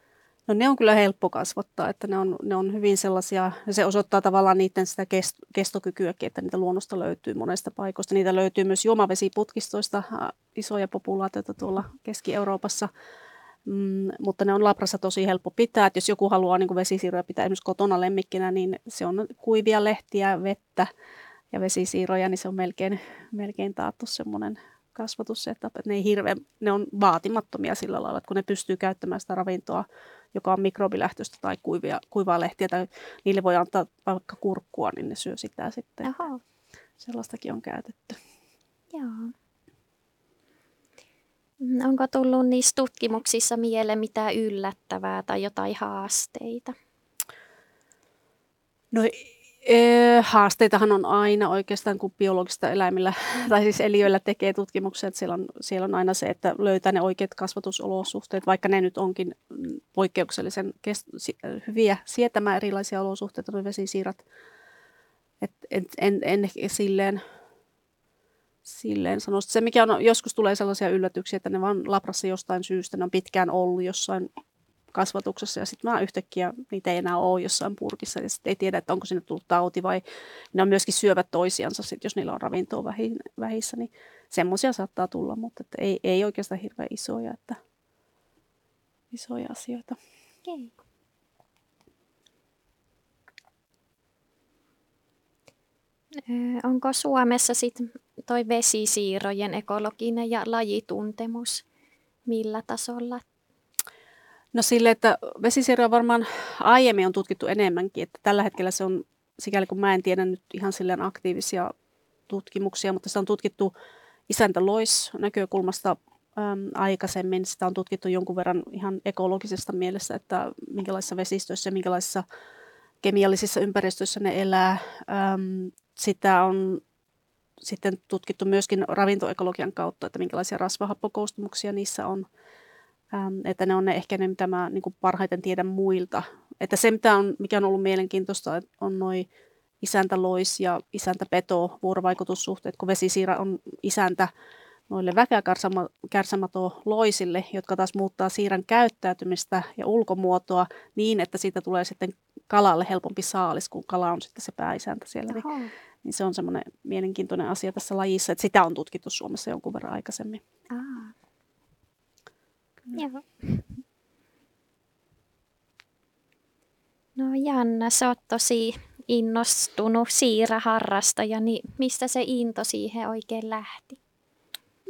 No ne on kyllä helppo kasvattaa, että ne on, ne on hyvin sellaisia, se osoittaa tavallaan niiden sitä kest, kestokykyäkin, että niitä luonnosta löytyy monesta paikoista. Niitä löytyy myös juomavesiputkistoista isoja populaatioita tuolla Keski-Euroopassa, mm, mutta ne on labrassa tosi helppo pitää. Että jos joku haluaa niin vesisiirroja pitää esimerkiksi kotona lemmikkinä, niin se on kuivia lehtiä, vettä ja vesisiirroja, niin se on melkein, melkein taattu semmoinen kasvatussetup, että ne, ei hirveän, ne on vaatimattomia sillä lailla, että kun ne pystyy käyttämään sitä ravintoa, joka on mikrobilähtöistä tai kuivia, kuivaa lehtiä, tai niille voi antaa vaikka kurkkua, niin ne syö sitä sitten. Aha. Sellaistakin on käytetty. Joo. Onko tullut niissä tutkimuksissa mieleen mitään yllättävää tai jotain haasteita? No haasteitahan on aina oikeastaan, kun biologista eläimillä tai siis eliöillä tekee tutkimuksia, että siellä on, siellä on aina se, että löytää ne oikeat kasvatusolosuhteet, vaikka ne nyt onkin poikkeuksellisen kest- hyviä sietämään erilaisia olosuhteita, nuo vesisiirat. Et, et, en, en silleen, silleen sano. Se, mikä on, joskus tulee sellaisia yllätyksiä, että ne vaan labrassa jostain syystä, ne on pitkään ollut jossain kasvatuksessa ja sitten vaan yhtäkkiä niitä ei enää ole jossain purkissa ja sitten ei tiedä, että onko sinne tullut tauti vai ne on myöskin syövät toisiansa sit, jos niillä on ravintoa vähissä, niin semmoisia saattaa tulla, mutta että ei, ei oikeastaan hirveän isoja, että isoja asioita. Okay. Onko Suomessa sitten toi vesisiirojen ekologinen ja lajituntemus millä tasolla No sille, että vesisirja varmaan aiemmin on tutkittu enemmänkin, että tällä hetkellä se on, sikäli kun mä en tiedä nyt ihan silleen aktiivisia tutkimuksia, mutta se on tutkittu isäntä Lois näkökulmasta äm, aikaisemmin. Sitä on tutkittu jonkun verran ihan ekologisesta mielessä, että minkälaisissa vesistöissä ja minkälaisissa kemiallisissa ympäristöissä ne elää. Äm, sitä on sitten tutkittu myöskin ravintoekologian kautta, että minkälaisia rasvahappokoostumuksia niissä on – Ähm, että ne on ne ehkä ne, mitä mä niin kuin parhaiten tiedän muilta. Että se, mitä on, mikä on ollut mielenkiintoista, on noin isäntä lois ja isäntä peto vuorovaikutussuhteet, kun vesisiira on isäntä noille väkeäkärsämato loisille, jotka taas muuttaa siirän käyttäytymistä ja ulkomuotoa niin, että siitä tulee sitten kalalle helpompi saalis, kun kala on sitten se pääisäntä siellä. Niin, niin se on semmoinen mielenkiintoinen asia tässä lajissa, että sitä on tutkittu Suomessa jonkun verran aikaisemmin. Aa. Joo. No Janna, sä oot tosi innostunut siiraharrastaja, niin mistä se into siihen oikein lähti?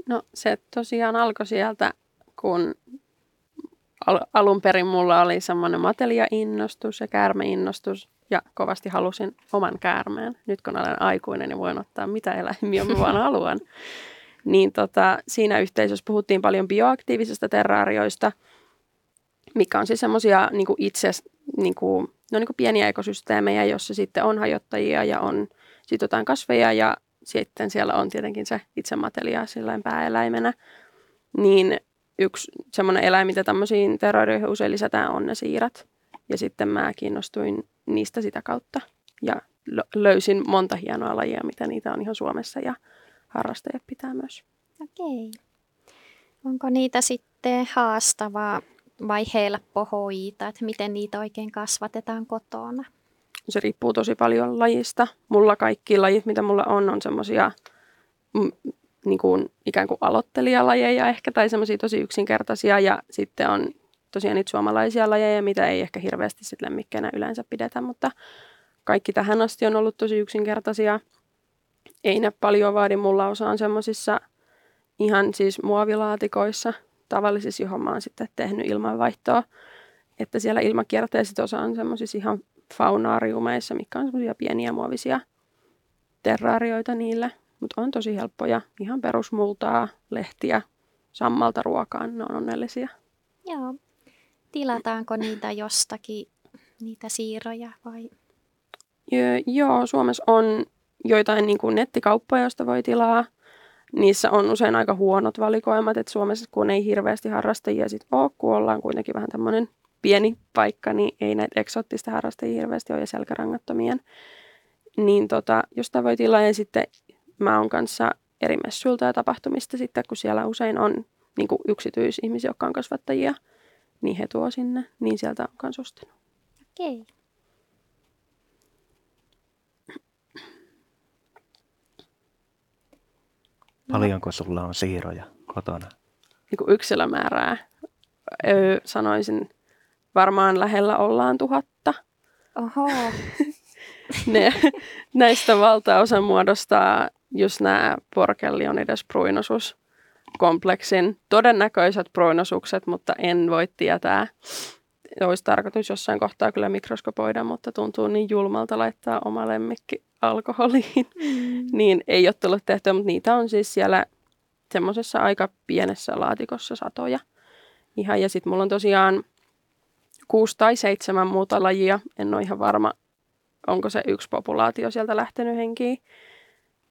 No se tosiaan alkoi sieltä, kun al- alun perin mulla oli semmoinen matelia-innostus ja käärmeinnostus ja kovasti halusin oman käärmeen. Nyt kun olen aikuinen, niin voin ottaa mitä eläimiä mä vaan haluan niin tota, siinä yhteisössä puhuttiin paljon bioaktiivisista terraarioista, mikä on siis semmoisia niin itse, niin kuin, no niin kuin pieniä ekosysteemejä, joissa sitten on hajottajia ja on sit jotain kasveja ja sitten siellä on tietenkin se itse matelia pääeläimenä. Niin yksi semmoinen eläin, mitä tämmöisiin terrorioihin usein lisätään, on ne siirat. Ja sitten mä kiinnostuin niistä sitä kautta ja löysin monta hienoa lajia, mitä niitä on ihan Suomessa ja harrastajat pitää myös. Okei. Onko niitä sitten haastavaa vai helppo hoitaa, että miten niitä oikein kasvatetaan kotona? Se riippuu tosi paljon lajista. Mulla kaikki lajit, mitä mulla on, on semmoisia mm, niin kuin, ikään kuin aloittelijalajeja ehkä, tai semmoisia tosi yksinkertaisia, ja sitten on tosiaan niitä suomalaisia lajeja, mitä ei ehkä hirveästi sitten lemmikkeinä yleensä pidetä, mutta kaikki tähän asti on ollut tosi yksinkertaisia ei ne paljon vaadi. Mulla osa on semmoisissa ihan siis muovilaatikoissa, tavallisissa, johon mä oon sitten tehnyt ilmanvaihtoa. Että siellä ilmakierteessä osa on semmoisissa ihan faunaariumeissa, mikä on semmoisia pieniä muovisia terraarioita niille. Mutta on tosi helppoja. Ihan perusmultaa, lehtiä, sammalta ruokaan. Ne on onnellisia. Joo. Tilataanko niitä jostakin, niitä siiroja vai? Joo, Suomessa on joitain niin kuin nettikauppoja, joista voi tilaa. Niissä on usein aika huonot valikoimat, että Suomessa kun ei hirveästi harrastajia sit ole, kun ollaan kuitenkin vähän tämmöinen pieni paikka, niin ei näitä eksoottista harrastajia hirveästi ole ja selkärangattomien. Niin tota, jostain voi tilaa ja sitten mä oon kanssa eri messuilta ja tapahtumista sitten, kun siellä usein on niin kuin yksityisihmisiä, jotka on kasvattajia, niin he tuo sinne, niin sieltä on myös ostanut. Okei. Paljonko sulla on siiroja kotona? Niin kuin yksilömäärää öö, sanoisin, varmaan lähellä ollaan tuhatta. Oho. Ne, näistä valtaosa muodostaa just nämä Porkellionides pruinosus kompleksin todennäköiset pruinosukset, mutta en voi tietää. Olisi tarkoitus jossain kohtaa kyllä mikroskopoida, mutta tuntuu niin julmalta laittaa oma lemmikki alkoholiin. Mm. niin ei ole tullut tehtyä, mutta niitä on siis siellä semmoisessa aika pienessä laatikossa satoja. Ihan, ja sitten mulla on tosiaan kuusi tai seitsemän muuta lajia. En ole ihan varma, onko se yksi populaatio sieltä lähtenyt henkiin.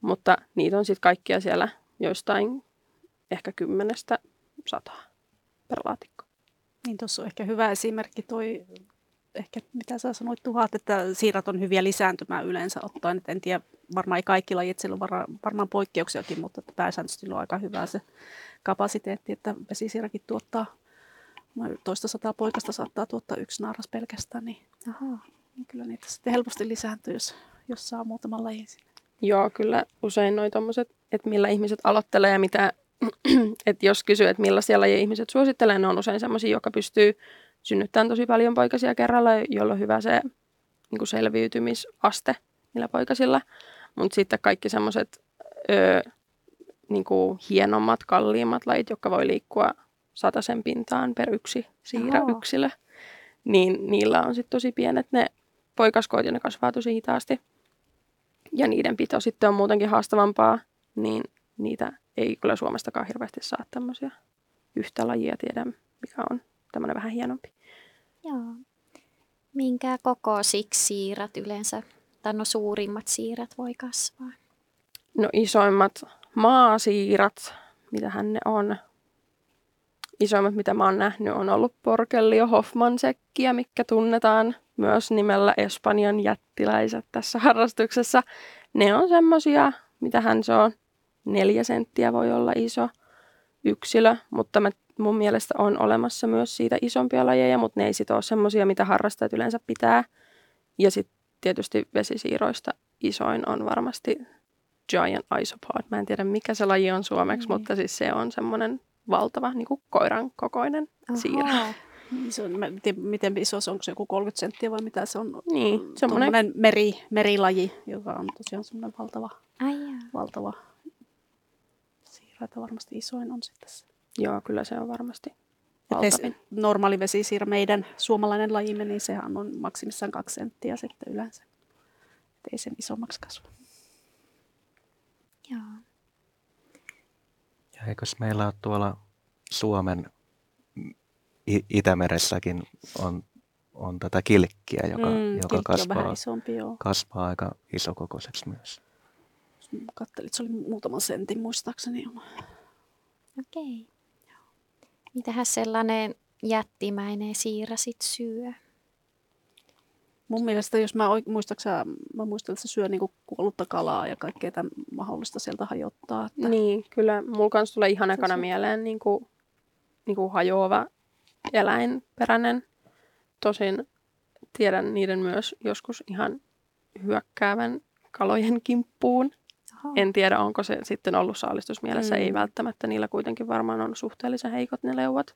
Mutta niitä on sitten kaikkia siellä joistain ehkä kymmenestä sataa per laatikko. Niin tuossa on ehkä hyvä esimerkki toi, ehkä mitä sä sanoit tuhat, että siirat on hyviä lisääntymään yleensä ottaen. Et en tiedä, varmaan ei kaikki lajit, siellä on vara, varmaan poikkeuksiakin, mutta pääsääntöisesti on aika hyvä se kapasiteetti, että vesisiirakin tuottaa noin toista sataa poikasta saattaa tuottaa yksi naaras pelkästään, niin, aha, niin kyllä niitä sitten helposti lisääntyy, jos, jos saa muutaman lajin sinne. Joo, kyllä usein noin tommoset, että millä ihmiset aloittelee ja mitä, että jos kysyy, että millaisia lajeja ihmiset suosittelee, ne on usein sellaisia, jotka pystyy synnyttämään tosi paljon poikasia kerralla, jolla on hyvä se niin kuin selviytymisaste niillä poikasilla. Mutta sitten kaikki semmoiset niin hienommat, kalliimmat lajit, jotka voi liikkua sen pintaan per yksi siirä Oho. yksilö, niin niillä on sitten tosi pienet ne poikaskoit ja ne kasvaa tosi hitaasti. Ja niiden pito sitten on muutenkin haastavampaa, niin niitä ei kyllä Suomestakaan hirveästi saa tämmöisiä yhtä lajia tiedä, mikä on tämmöinen vähän hienompi. Joo. Minkä siksi siirat yleensä, tai no suurimmat siirat voi kasvaa? No isoimmat maasiirat, mitä ne on, isoimmat, mitä mä oon nähnyt, on ollut Porkellio Hoffmansekkiä, mikä tunnetaan myös nimellä Espanjan jättiläiset tässä harrastuksessa. Ne on semmosia, hän se on, neljä senttiä voi olla iso yksilö, mutta mä, mun mielestä on olemassa myös siitä isompia lajeja, mutta ne ei sit ole semmosia, mitä harrastajat yleensä pitää. Ja sitten tietysti vesisiiroista isoin on varmasti Giant Isopod. Mä en tiedä, mikä se laji on suomeksi, mm. mutta siis se on semmoinen valtava niin kuin koiran kokoinen Oho. siira. Se on, mä en tiedä, miten iso se on, onko se joku 30 senttiä vai mitä se on? Niin, semmoinen meri, merilaji, joka on tosiaan semmoinen valtava, Ai valtava siira, että varmasti isoin on sitten se. Joo, kyllä se on varmasti valtavin. Normaali vesisiira, meidän suomalainen lajimme, niin sehän on maksimissaan kaksi senttiä sitten yleensä. Et ei sen isommaksi kasva. Joo. Ja eikös meillä ole tuolla Suomen Itämeressäkin on, on tätä kilkkiä, joka, mm, joka kasvaa, isompi, kasvaa aika isokokoiseksi myös. Kattelit, se oli muutaman sentin muistaakseni. Okei. Okay. Mitähän sellainen jättimäinen siira sit syö? Mun mielestä, jos mä muistaakseni, mä muistan, että se syö niinku kuollutta kalaa ja kaikkea tämän mahdollista sieltä hajottaa. Että... Niin, kyllä. Mulla kanssa tulee ihan ekana mieleen niinku, niinku hajoava eläinperäinen. Tosin tiedän niiden myös joskus ihan hyökkäävän kalojen kimppuun. Oho. En tiedä, onko se sitten ollut saalistusmielessä. Mm. Ei välttämättä. Niillä kuitenkin varmaan on suhteellisen heikot ne leuat.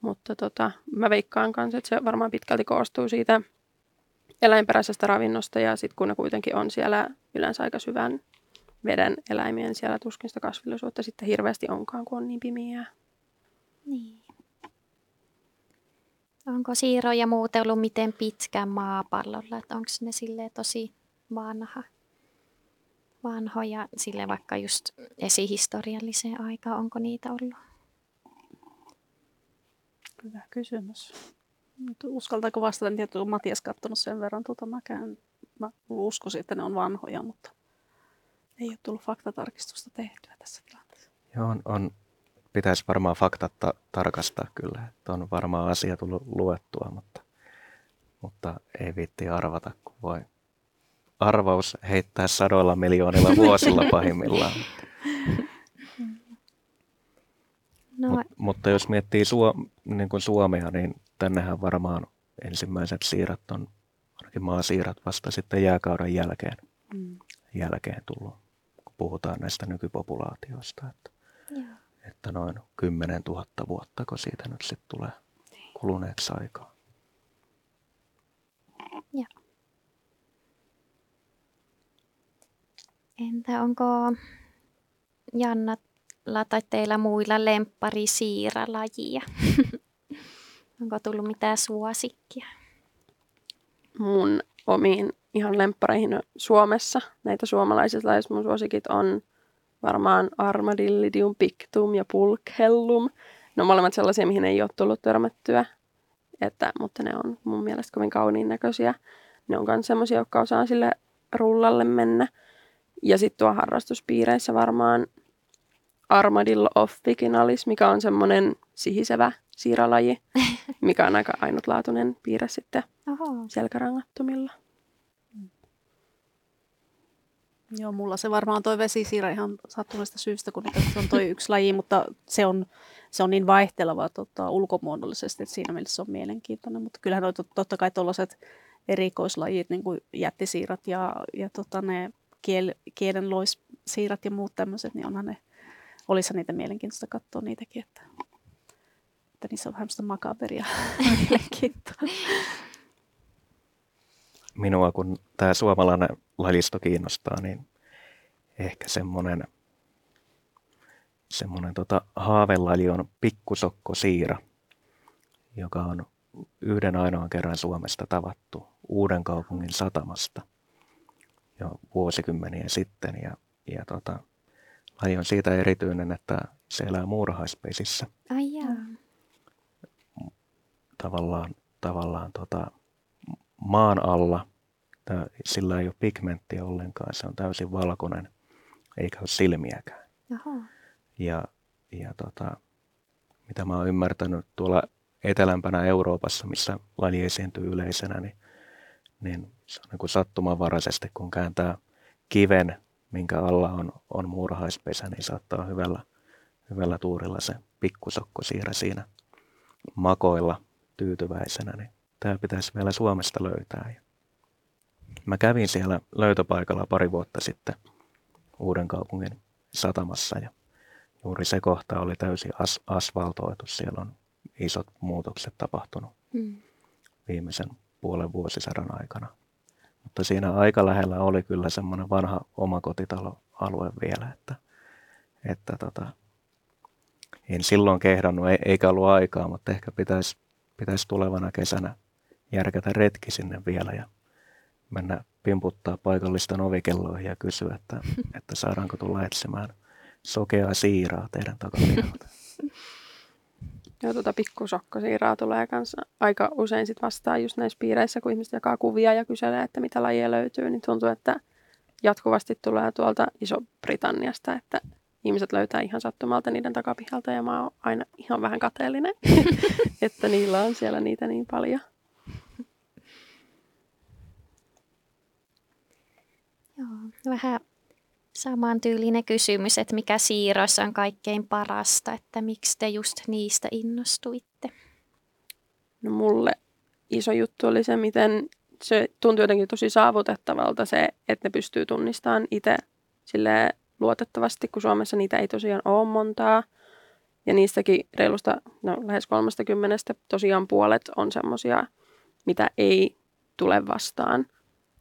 Mutta tota, mä veikkaan kanssa, että se varmaan pitkälti koostuu siitä eläinperäisestä ravinnosta ja sitten kun ne kuitenkin on siellä yleensä aika syvän veden eläimien siellä tuskin sitä kasvillisuutta sitten hirveästi onkaan, kun on niin pimiä. Niin. Onko siiroja muuten ollut miten pitkään maapallolla, että onko ne sille tosi vanha, vanhoja, sille vaikka just esihistorialliseen aikaan, onko niitä ollut? Hyvä kysymys. Uskaltaako vastata, en tiedä, Matias katsonut sen verran, tuota, mä, käyn, mä uskoisin, että ne on vanhoja, mutta ei ole tullut faktatarkistusta tehtyä tässä tilanteessa. Joo, on, on pitäisi varmaan faktat ta- tarkastaa kyllä, että on varmaan asia tullut luettua, mutta, mutta ei viitti arvata, kun voi arvaus heittää sadoilla miljoonilla vuosilla pahimmillaan. No, Mut, mutta jos miettii Suo, niin kuin Suomea, niin tännehän varmaan ensimmäiset siirat on, ainakin maasiirat vasta sitten jääkauden jälkeen, Mm. jälkeen tullut, kun puhutaan näistä nykypopulaatioista. Että, joo. että noin 10 000 vuotta, kun siitä nyt sitten tulee kuluneeksi aikaa. Entä onko Jannalla tai teillä muilla lemppari siiralajia? onko tullut mitään suosikkia? mun omiin ihan lemppareihin Suomessa. Näitä suomalaisista lajista mun suosikit on varmaan Armadillidium pictum ja Pulkhellum. Ne on molemmat sellaisia, mihin ei ole tullut törmättyä, että, mutta ne on mun mielestä kovin kauniin näköisiä. Ne on myös sellaisia, jotka osaa sille rullalle mennä. Ja sitten tuo harrastuspiireissä varmaan Armadillo officinalis, mikä on semmoinen sihisevä siiralaji, mikä on aika ainutlaatuinen piirre sitten Oho. selkärangattomilla. Joo, mulla se varmaan toi vesisiira ihan sattuneesta syystä, kun se on toi yksi laji, mutta se on, se on niin vaihteleva tota, ulkomuodollisesti, että siinä mielessä se on mielenkiintoinen. Mutta kyllähän noi, tot- totta kai tuollaiset erikoislajit, niin kuin jättisiirat ja, ja tota, ne kiel, kielenloissiirat ja muut tämmöiset, niin onhan ne, olisi niitä mielenkiintoista katsoa niitäkin, että, että niissä on vähän sitä makaberia mielenkiintoa. Minua, kun tämä suomalainen lajisto kiinnostaa, niin ehkä semmoinen semmoinen tota, haavelaji on pikkusokkosiira, joka on yhden ainoan kerran Suomesta tavattu uuden kaupungin satamasta jo vuosikymmeniä sitten. Ja, ja tota, laji on siitä erityinen, että se elää muurahaispesissä Ai jaa. tavallaan, tavallaan tota, maan alla. Tää, sillä ei ole pigmenttiä ollenkaan, se on täysin valkoinen, eikä ole silmiäkään. Oho. Ja, ja tota, mitä mä oon ymmärtänyt tuolla etelämpänä Euroopassa, missä laji esiintyy yleisenä, niin, niin se on niin sattumanvaraisesti, kun kääntää kiven, minkä alla on, on muurahaispesä, niin saattaa hyvällä, hyvällä tuurilla se pikkusokkosiira siinä makoilla tyytyväisenä, niin tämä pitäisi vielä Suomesta löytää. Ja mä kävin siellä löytöpaikalla pari vuotta sitten Uuden kaupungin satamassa ja juuri se kohta oli täysin as- asfaltoitu. Siellä on isot muutokset tapahtunut Mm. viimeisen puolen vuosisadan aikana. Mutta siinä aika lähellä oli kyllä semmoinen vanha omakotitaloalue vielä, että, että tota, en silloin kehdannut, ei- eikä ollut aikaa, mutta ehkä pitäisi, pitäisi tulevana kesänä järkätä retki sinne vielä ja mennä pimputtaa paikallista ovikelloihin ja kysyä, että, että saadaanko tulla etsimään sokeaa siiraa teidän takapihalta. Ja tuota pikkusokkosiiraa tulee kanssa aika usein sit vastaan just näissä piireissä, kun ihmiset jakaa kuvia ja kyselee, että mitä lajia löytyy, niin tuntuu, että jatkuvasti tulee tuolta Iso-Britanniasta, että ihmiset löytää ihan sattumalta niiden takapihalta ja mä oon aina ihan vähän kateellinen, että niillä on siellä niitä niin paljon. Joo, vähän samantyylinen kysymys, että mikä siirroissa on kaikkein parasta, että miksi te just niistä innostuitte? No mulle iso juttu oli se, miten se tuntui jotenkin tosi saavutettavalta se, että ne pystyy tunnistamaan itse sille luotettavasti, kun Suomessa niitä ei tosiaan ole montaa. Ja niistäkin reilusta, no lähes 30 tosiaan puolet on semmoisia, mitä ei tule vastaan.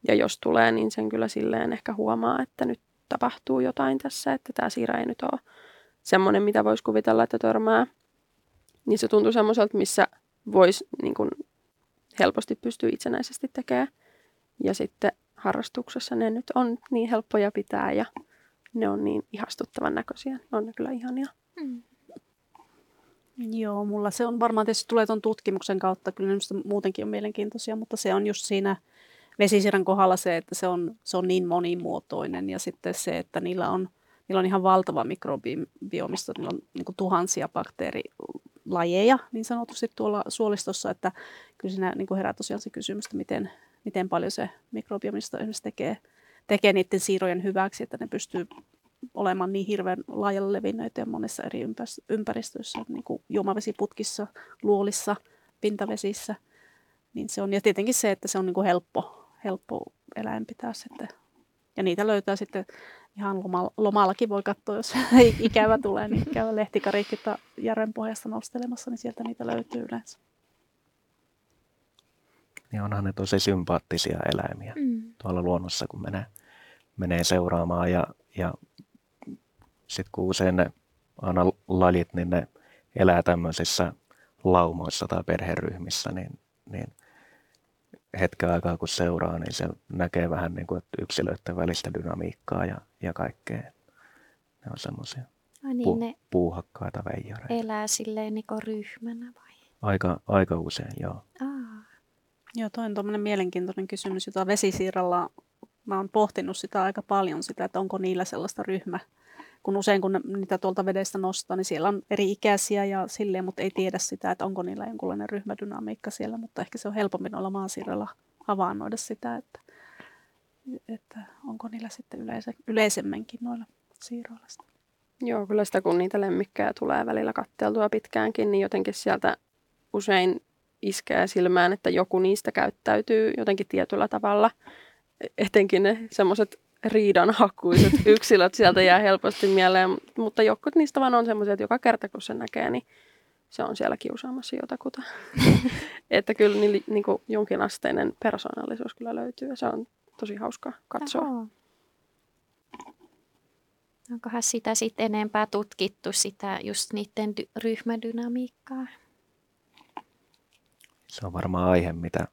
Ja jos tulee, niin sen kyllä silleen ehkä huomaa, että nyt tapahtuu jotain tässä, että tämä siira ei nyt ole semmoinen, mitä voisi kuvitella, että törmää. Niin se tuntuu semmoiselta, missä voisi niin kuin, helposti pystyä itsenäisesti tekemään. Ja sitten harrastuksessa ne nyt on niin helppoja pitää ja ne on niin ihastuttavan näköisiä. Ne on ne kyllä ihania. Mm. Joo, mulla se on varmaan tietysti tulee tuon tutkimuksen kautta, kyllä ne muutenkin on mielenkiintoisia, mutta se on just siinä vesisiran kohdalla se, että se on, se on niin monimuotoinen ja sitten se, että niillä on, niillä on ihan valtava mikrobiomista, niillä on niin tuhansia bakteerilajeja niin sanotusti tuolla suolistossa, että kyllä siinä niin herää tosiaan se kysymys, että miten, miten paljon se mikrobiomista esimerkiksi tekee, tekee niiden siirojen hyväksi, että ne pystyy olemaan niin hirveän laajalle levinneitä ja monessa eri ympäristöissä, niin kuin juomavesiputkissa, luolissa, pintavesissä. Niin se on, ja tietenkin se, että se on niin kuin helppo, helppo eläin pitää sitten. Ja niitä löytää sitten ihan lomalla, lomallakin voi katsoa, jos ikävä tulee, niin käy lehtikarikita järven pohjasta nostelemassa, niin sieltä niitä löytyy yleensä. Niin onhan ne tosi sympaattisia eläimiä mm. tuolla luonnossa, kun menee, menee seuraamaan. Ja, ja sitten kun usein ne aina lajit, niin ne elää tämmöisissä laumoissa tai perheryhmissä, niin, niin hetken aikaa kun seuraa, niin se näkee vähän niin kuin, että yksilöiden välistä dynamiikkaa ja, ja kaikkea. Ne on semmoisia niin, pu, ne puuhakkaita veijareita. elää silleen niin ryhmänä vai? Aika, aika usein, joo. Aa, Joo, toi on tuommoinen mielenkiintoinen kysymys, jota vesisiirralla mä oon pohtinut sitä aika paljon, sitä, että onko niillä sellaista ryhmä, kun usein kun niitä tuolta vedestä nostaa, niin siellä on eri ikäisiä ja silleen, mutta ei tiedä sitä, että onko niillä jonkunlainen ryhmädynamiikka siellä, mutta ehkä se on helpommin olla maasiirralla havainnoida sitä, että, että onko niillä sitten yleise, yleisemminkin noilla siirroilla sitä. Joo, kyllä sitä kun niitä lemmikkejä tulee välillä katteltua pitkäänkin, niin jotenkin sieltä usein iskee silmään, että joku niistä käyttäytyy jotenkin tietyllä tavalla. Etenkin ne semmoiset riidanhakuiset yksilöt sieltä jää helposti mieleen, mutta jokut niistä vaan on semmoisia, että joka kerta kun se näkee, niin se on siellä kiusaamassa jotakuta. että kyllä niin, niin kuin jonkinasteinen persoonallisuus kyllä löytyy ja se on tosi hauska katsoa. Oho. Onkohan sitä sitten enempää tutkittu, sitä just niiden dy- ryhmädynamiikkaa? Se on varmaan aihe, mitä,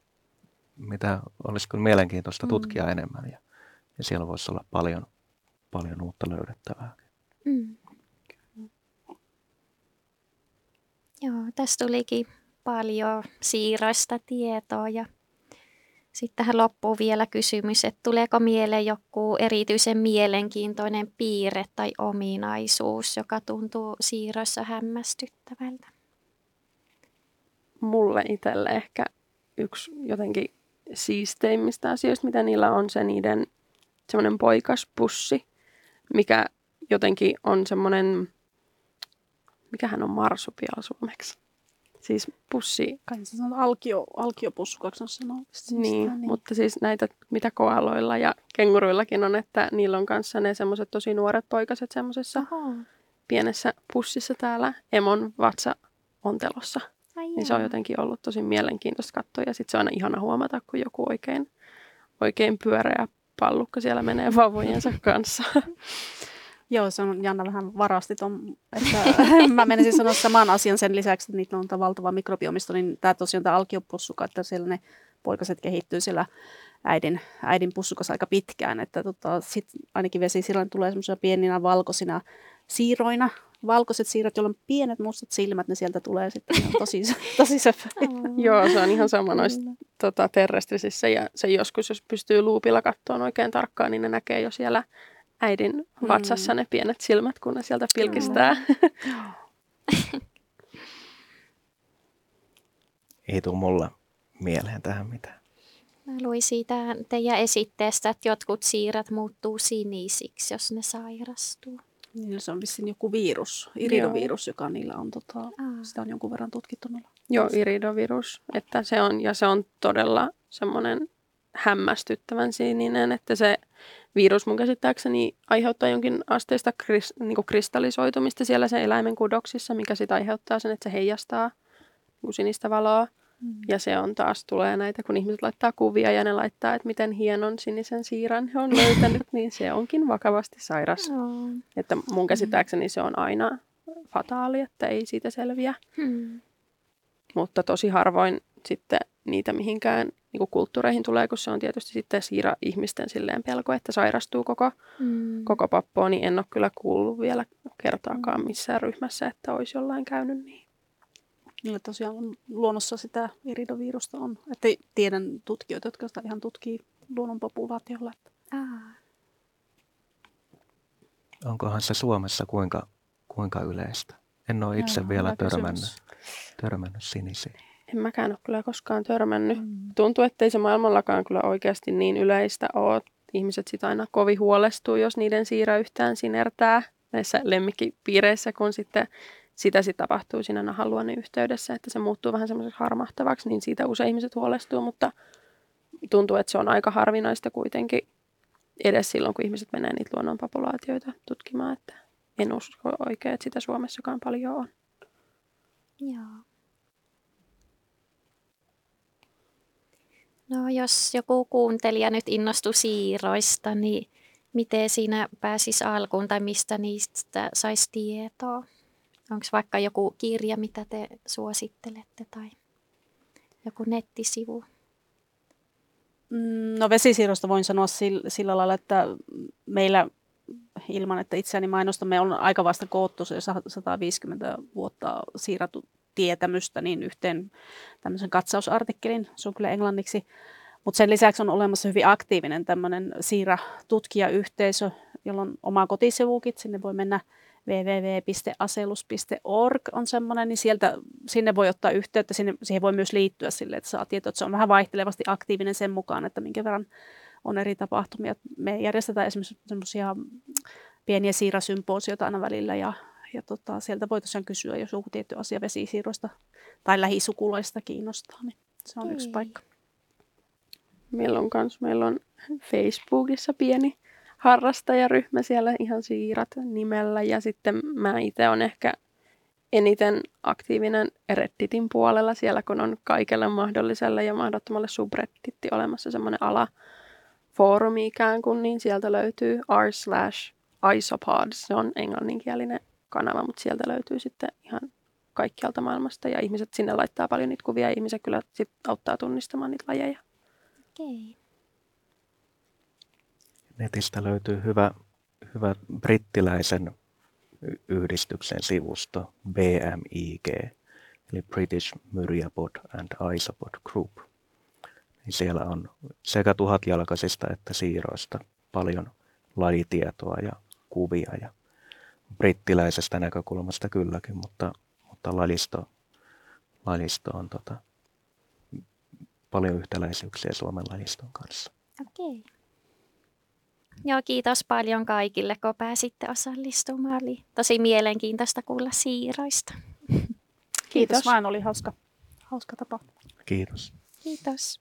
mitä olisi kyllä mielenkiintoista Mm. tutkia enemmän. Ja, ja siellä voisi olla paljon, paljon uutta löydettävää. Mm. Joo, tässä tulikin paljon siirroista tietoa ja sitten tähän loppuu vielä kysymys, että tuleeko mieleen joku erityisen mielenkiintoinen piirre tai ominaisuus, joka tuntuu siirroissa hämmästyttävältä? Mulle itselle ehkä yksi jotenkin siisteimmistä asioista, mitä niillä on, se niiden semmoinen poikaspussi, mikä jotenkin on semmoinen, mikähän on marsupial suomeksi? Siis pussi, Kai se on alkio, alkiopussukaksi on sanoo. niin, niin, mutta siis näitä, mitä koaloilla ja kenguruillakin on, että niillä on kanssa ne semmoiset tosi nuoret poikaset semmoisessa pienessä pussissa täällä emon vatsa ontelossa. ai Niin se on jotenkin ollut tosi mielenkiintoista katsoa. Ja sitten se on aina ihana huomata, kun joku oikein, oikein pyöreä pallukka siellä menee vauvojensa kanssa. Joo, se on Janna vähän varasti ton, että mä menisin sanoa saman asian sen lisäksi, että niitä on valtava mikrobiomisto, niin tämä tosiaan tämä alkiopussuka, että siellä ne poikaset kehittyy siellä äidin, äidin pussukassa aika pitkään, että tota, sit ainakin vesisirran tulee semmoisia pieninä valkoisina siiroina, valkoiset siirrot, joilla on pienet mustat silmät, ne sieltä tulee sitten ne on tosi, tosi. Joo, se on ihan sama noissa tota, terrestrisissä. Ja se joskus, jos pystyy luupilla katsomaan oikein tarkkaan, niin ne näkee jo siellä äidin vatsassa ne pienet silmät, kun ne sieltä pilkistää. Ei tule mulla mieleen tähän mitään. Mä luin siitä teidän esitteestä, että jotkut siirat muuttuu sinisiksi, jos ne sairastuu. Niin se on vissiin joku virus, iridovirus, joka niillä on, tota, Aa. sitä on jonkun verran tutkittu noilla. Joo, iridovirus. Että se on, ja se on todella semmoinen hämmästyttävän sininen, että se virus mun käsittääkseni aiheuttaa jonkin asteista kris, niin kristallisoitumista siellä sen eläimen kudoksissa, mikä sitten aiheuttaa sen, että se heijastaa niin sinistä valoa. Mm. Ja se on taas, tulee näitä, kun ihmiset laittaa kuvia ja ne laittaa, että miten hienon sinisen siiran he on löytänyt, niin se onkin vakavasti sairas. Oh. Että mun käsittääkseni se on aina fataali, että ei siitä selviä. Hmm. Mutta tosi harvoin sitten niitä mihinkään niin kuin kulttuureihin tulee, kun se on tietysti sitten siira ihmisten silleen pelko, että sairastuu koko, Hmm. koko pappoa, niin en ole kyllä kuullut vielä kertaakaan missään ryhmässä, että olisi jollain käynyt niin. Niillä tosiaan on luonnossa sitä iridovirusta on. Että tiedän tutkijoita, jotka sitä ihan tutkii luonnon populaatiolla. Ah. Onkohan se Suomessa kuinka, kuinka yleistä? En ole itse Joo, vielä törmännyt, törmännyt sinisiin. En mäkään ole kyllä koskaan törmännyt. Mm. Tuntuu, ettei se maailmallakaan kyllä oikeasti niin yleistä ole. ihmiset sitten aina kovin huolestuu, jos niiden siirä yhtään sinertää näissä lemmikkipiireissä, kun sitten sitä sitten tapahtuu siinä nahanluonnin yhteydessä, että se muuttuu vähän semmoiseksi harmahtavaksi, niin siitä usein ihmiset huolestuu, mutta tuntuu, että se on aika harvinaista kuitenkin edes silloin, kun ihmiset menee niitä luonnonpopulaatioita tutkimaan, että en usko oikein, että sitä Suomessakaan paljon on. Joo. No jos joku kuuntelija nyt innostui siiroista, niin miten siinä pääsisi alkuun tai mistä niistä saisi tietoa? Onko vaikka joku kirja, mitä te suosittelette tai joku nettisivu? Mm, no vesisiirrosta voin sanoa sillä, sillä lailla, että meillä ilman, että itseäni mainostamme, on aika vasta koottu se 150 vuotta siirrattu tietämystä niin yhteen tämmöisen katsausartikkelin, se on kyllä englanniksi. Mutta sen lisäksi on olemassa hyvin aktiivinen tämmöinen siira-tutkijayhteisö, jolla on oma kotisivukin, sinne voi mennä www.aselus.org on semmoinen, niin sieltä, sinne voi ottaa yhteyttä, sinne, siihen voi myös liittyä sille, että saa tietoa, että se on vähän vaihtelevasti aktiivinen sen mukaan, että minkä verran on eri tapahtumia. Me järjestetään esimerkiksi semmoisia pieniä siirasymposioita aina välillä ja, ja tota, sieltä voi tosiaan kysyä, jos joku tietty asia vesisiirroista tai lähisukulaista kiinnostaa, niin se on Ei. yksi paikka. Meillä on, kans, meillä on Facebookissa pieni harrastajaryhmä siellä ihan siirat nimellä ja sitten mä itse on ehkä eniten aktiivinen Redditin puolella siellä, kun on kaikelle mahdolliselle ja mahdottomalle subredditti olemassa semmoinen ala foorumi ikään kuin, niin sieltä löytyy r slash isopod, se on englanninkielinen kanava, mutta sieltä löytyy sitten ihan kaikkialta maailmasta ja ihmiset sinne laittaa paljon niitä kuvia ja ihmiset kyllä sit auttaa tunnistamaan niitä lajeja. Okei. Okay netistä löytyy hyvä, hyvä brittiläisen yhdistyksen sivusto BMIG, eli British Myriapod and Isopod Group. Niin siellä on sekä tuhatjalkaisista että siiroista paljon lajitietoa ja kuvia ja brittiläisestä näkökulmasta kylläkin, mutta, mutta lajisto, lajisto on tota, paljon yhtäläisyyksiä Suomen lajiston kanssa. Okei. Okay. Joo, kiitos paljon kaikille, kun pääsitte osallistumaan. Oli tosi mielenkiintoista kuulla siiroista. Kiitos, kiitos vaan, oli hauska, hauska tapa. Kiitos. Kiitos.